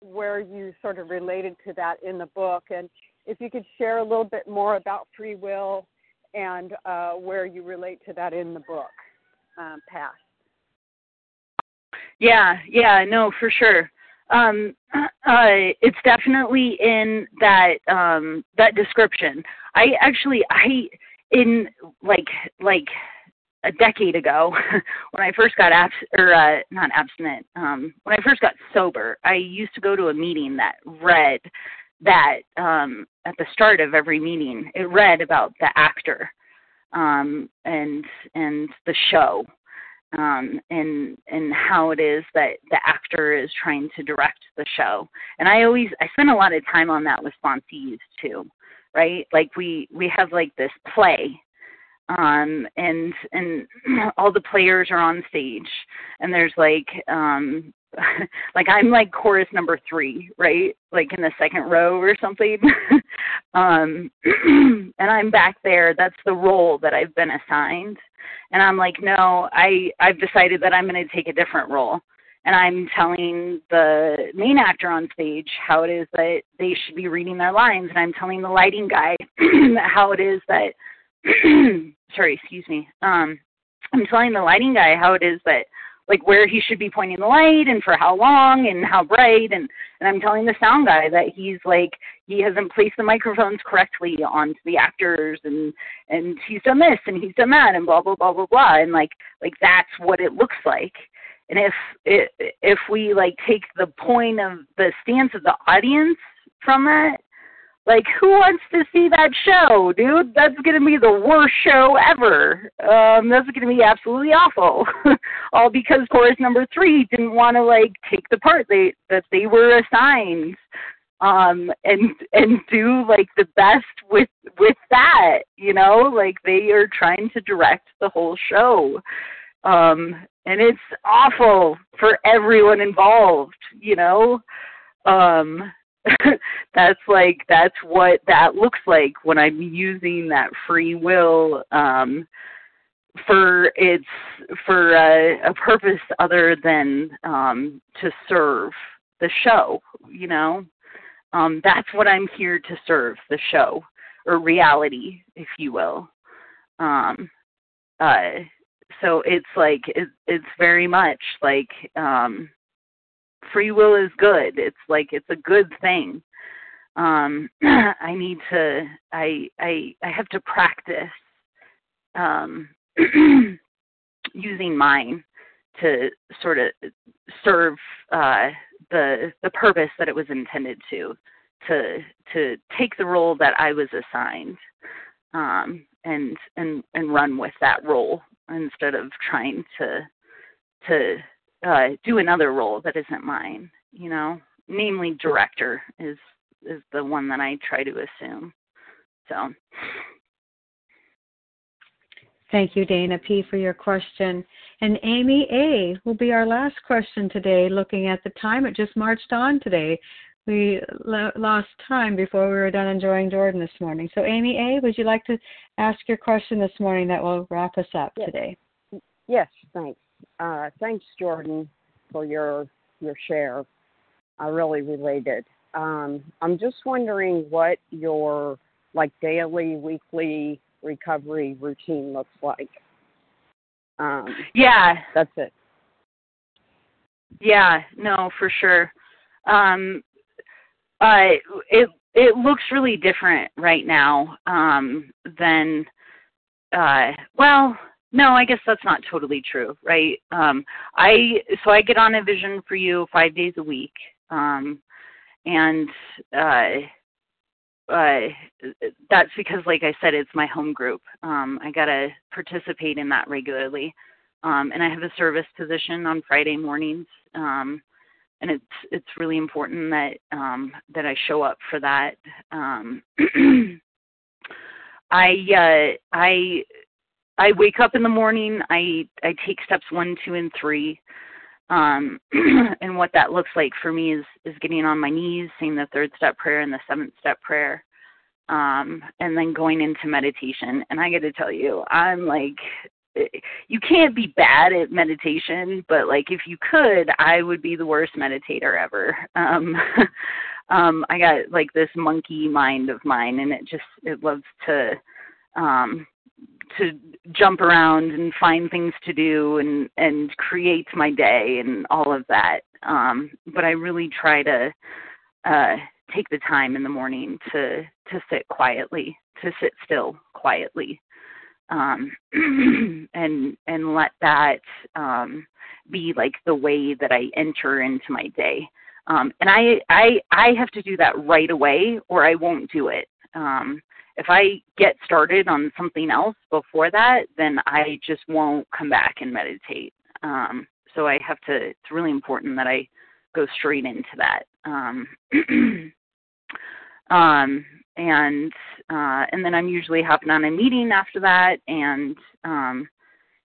where you sort of related to that in the book. And if you could share a little bit more about free will and uh, where you relate to that in the book, um, Pat. Yeah, yeah, no, for sure. Um, uh, it's definitely in that um, that description. I actually, I in like like a decade ago when I first got abs or uh, not abstinent um, when I first got sober. I used to go to a meeting that read that um, at the start of every meeting. It read about the actor um, and and the show um, and and how it is that the actor is trying to direct the show. And I always I spend a lot of time on that with sponsees too, right? Like we we have like this play um and and all the players are on stage and there's like um like I'm like chorus number three, right? Like in the second row or something. um and I'm back there. That's the role that I've been assigned. And I'm like, no, I I've decided that I'm going to take a different role. And I'm telling the main actor on stage how it is that they should be reading their lines, and I'm telling the lighting guy how it is that. Sorry, excuse me. Um, I'm telling the lighting guy how it is that like where he should be pointing the light and for how long and how bright and and I'm telling the sound guy that he's like he hasn't placed the microphones correctly onto the actors and and he's done this and he's done that and blah blah blah blah blah and like like that's what it looks like and if if we like take the point of the stance of the audience from that Like, who wants to see that show, dude? That's gonna be the worst show ever. Um, that's gonna be absolutely awful. All because chorus number three didn't want to like take the part they that they were assigned, um, and and do like the best with with that. You know, like they are trying to direct the whole show, um, and it's awful for everyone involved. You know, um that's like that's what that looks like when I'm using that free will um, for its for a, a purpose other than um, to serve the show. You know, um, that's what I'm here to serve the show or reality, if you will. Um, uh, so it's like it, it's very much like um, free will is good. It's like it's a good thing. Um, I need to. I I I have to practice um, using mine to sort of serve uh, the the purpose that it was intended to to to take the role that I was assigned um, and and and run with that role instead of trying to to uh, do another role that isn't mine. You know, namely director is is the one that I try to assume. So. Thank you, Dana P, for your question. And Amy A will be our last question today. Looking at the time, it just marched on today. We lost time before we were done enjoying Jordan this morning. So, Amy A, would you like to ask your question this morning that will wrap us up yes. today? Yes, thanks. Uh, thanks, Jordan, for your your share. I really related. Um, I'm just wondering what your like daily, weekly recovery routine looks like. Um, yeah, that's it. Yeah, no, for sure. Um, uh, it it looks really different right now um, than uh, well no, I guess that's not totally true, right? Um, I so I get on a vision for you five days a week, um, and uh, uh, that's because, like I said, it's my home group. Um, I gotta participate in that regularly, um, and I have a service position on Friday mornings, um, and it's it's really important that um, that I show up for that. Um, I uh, I I wake up in the morning. I I take steps one, two, and three. Um, and what that looks like for me is is getting on my knees, saying the third step prayer and the seventh step prayer, um, and then going into meditation. And I got to tell you, I'm like, you can't be bad at meditation, but like if you could, I would be the worst meditator ever. Um, um, I got like this monkey mind of mine, and it just it loves to um to jump around and find things to do and and create my day and all of that. Um but i really try to uh take the time in the morning to to sit quietly to sit still quietly. Um and and let that um be like the way that i enter into my day. Um and i i i have to do that right away or i won't do it. Um if I get started on something else before that, then I just won't come back and meditate. Um, so I have to. It's really important that I go straight into that. Um, um, and uh, and then I'm usually hopping on a meeting after that, and um,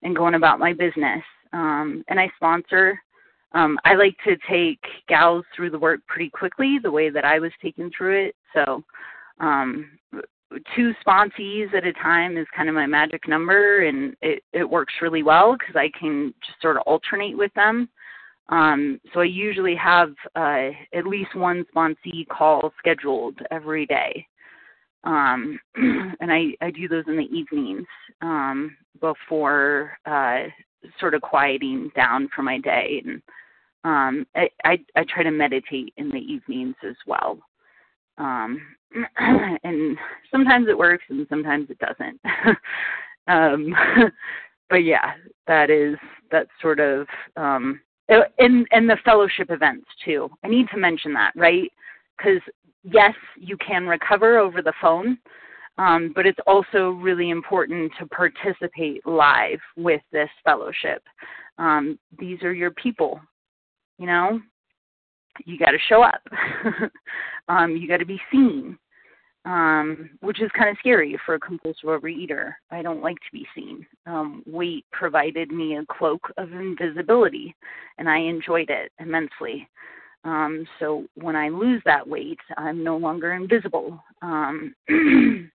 and going about my business. Um, and I sponsor. Um, I like to take gals through the work pretty quickly, the way that I was taken through it. So um, two sponsees at a time is kind of my magic number, and it, it works really well because I can just sort of alternate with them. Um, so I usually have uh, at least one sponsee call scheduled every day. Um, and I, I do those in the evenings um, before uh, sort of quieting down for my day. And um, I, I, I try to meditate in the evenings as well. Um, and sometimes it works and sometimes it doesn't. um, but yeah, that is that sort of um, and and the fellowship events too. I need to mention that, right? Because yes, you can recover over the phone, um, but it's also really important to participate live with this fellowship. Um, these are your people, you know. You got to show up. um, you got to be seen, um, which is kind of scary for a compulsive overeater. I don't like to be seen. Um, weight provided me a cloak of invisibility, and I enjoyed it immensely. Um, so when I lose that weight, I'm no longer invisible. Um,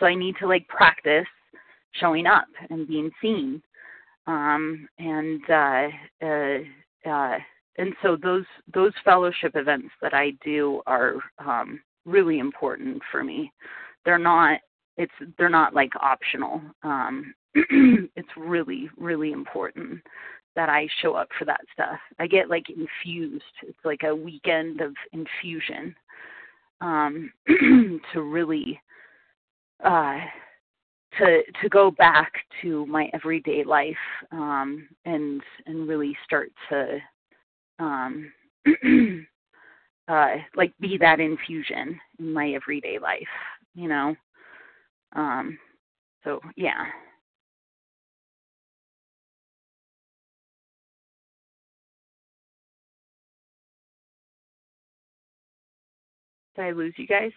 so I need to like practice showing up and being seen. Um, and uh, uh, uh, and so those those fellowship events that I do are um, really important for me. They're not it's they're not like optional. Um, it's really really important that I show up for that stuff. I get like infused. It's like a weekend of infusion um, to really uh, to to go back to my everyday life um, and and really start to um, uh, like be that infusion in my everyday life. You know. Um, so yeah. Did I lose you guys?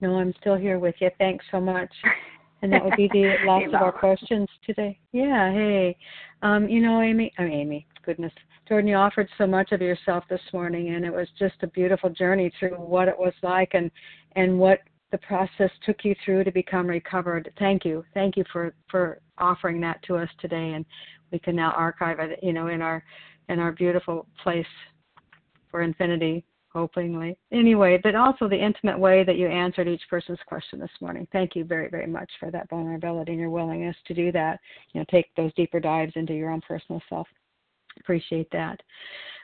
No, I'm still here with you. Thanks so much. And that would be the last of our questions today. Yeah, hey. Um, you know, Amy, I mean, Amy, goodness. Jordan, you offered so much of yourself this morning, and it was just a beautiful journey through what it was like and and what the process took you through to become recovered. Thank you, thank you for for offering that to us today, and we can now archive it, you know, in our in our beautiful place for infinity hopingly. Anyway, but also the intimate way that you answered each person's question this morning. Thank you very, very much for that vulnerability and your willingness to do that. You know, take those deeper dives into your own personal self. Appreciate that.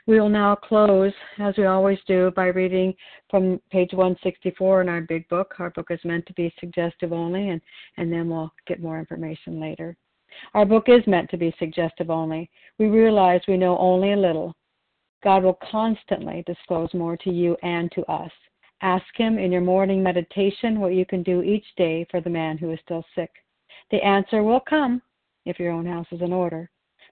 We will now close, as we always do, by reading from page 164 in our big book. Our book is meant to be suggestive only, and, and then we'll get more information later. Our book is meant to be suggestive only. We realize we know only a little, God will constantly disclose more to you and to us. Ask Him in your morning meditation what you can do each day for the man who is still sick. The answer will come if your own house is in order,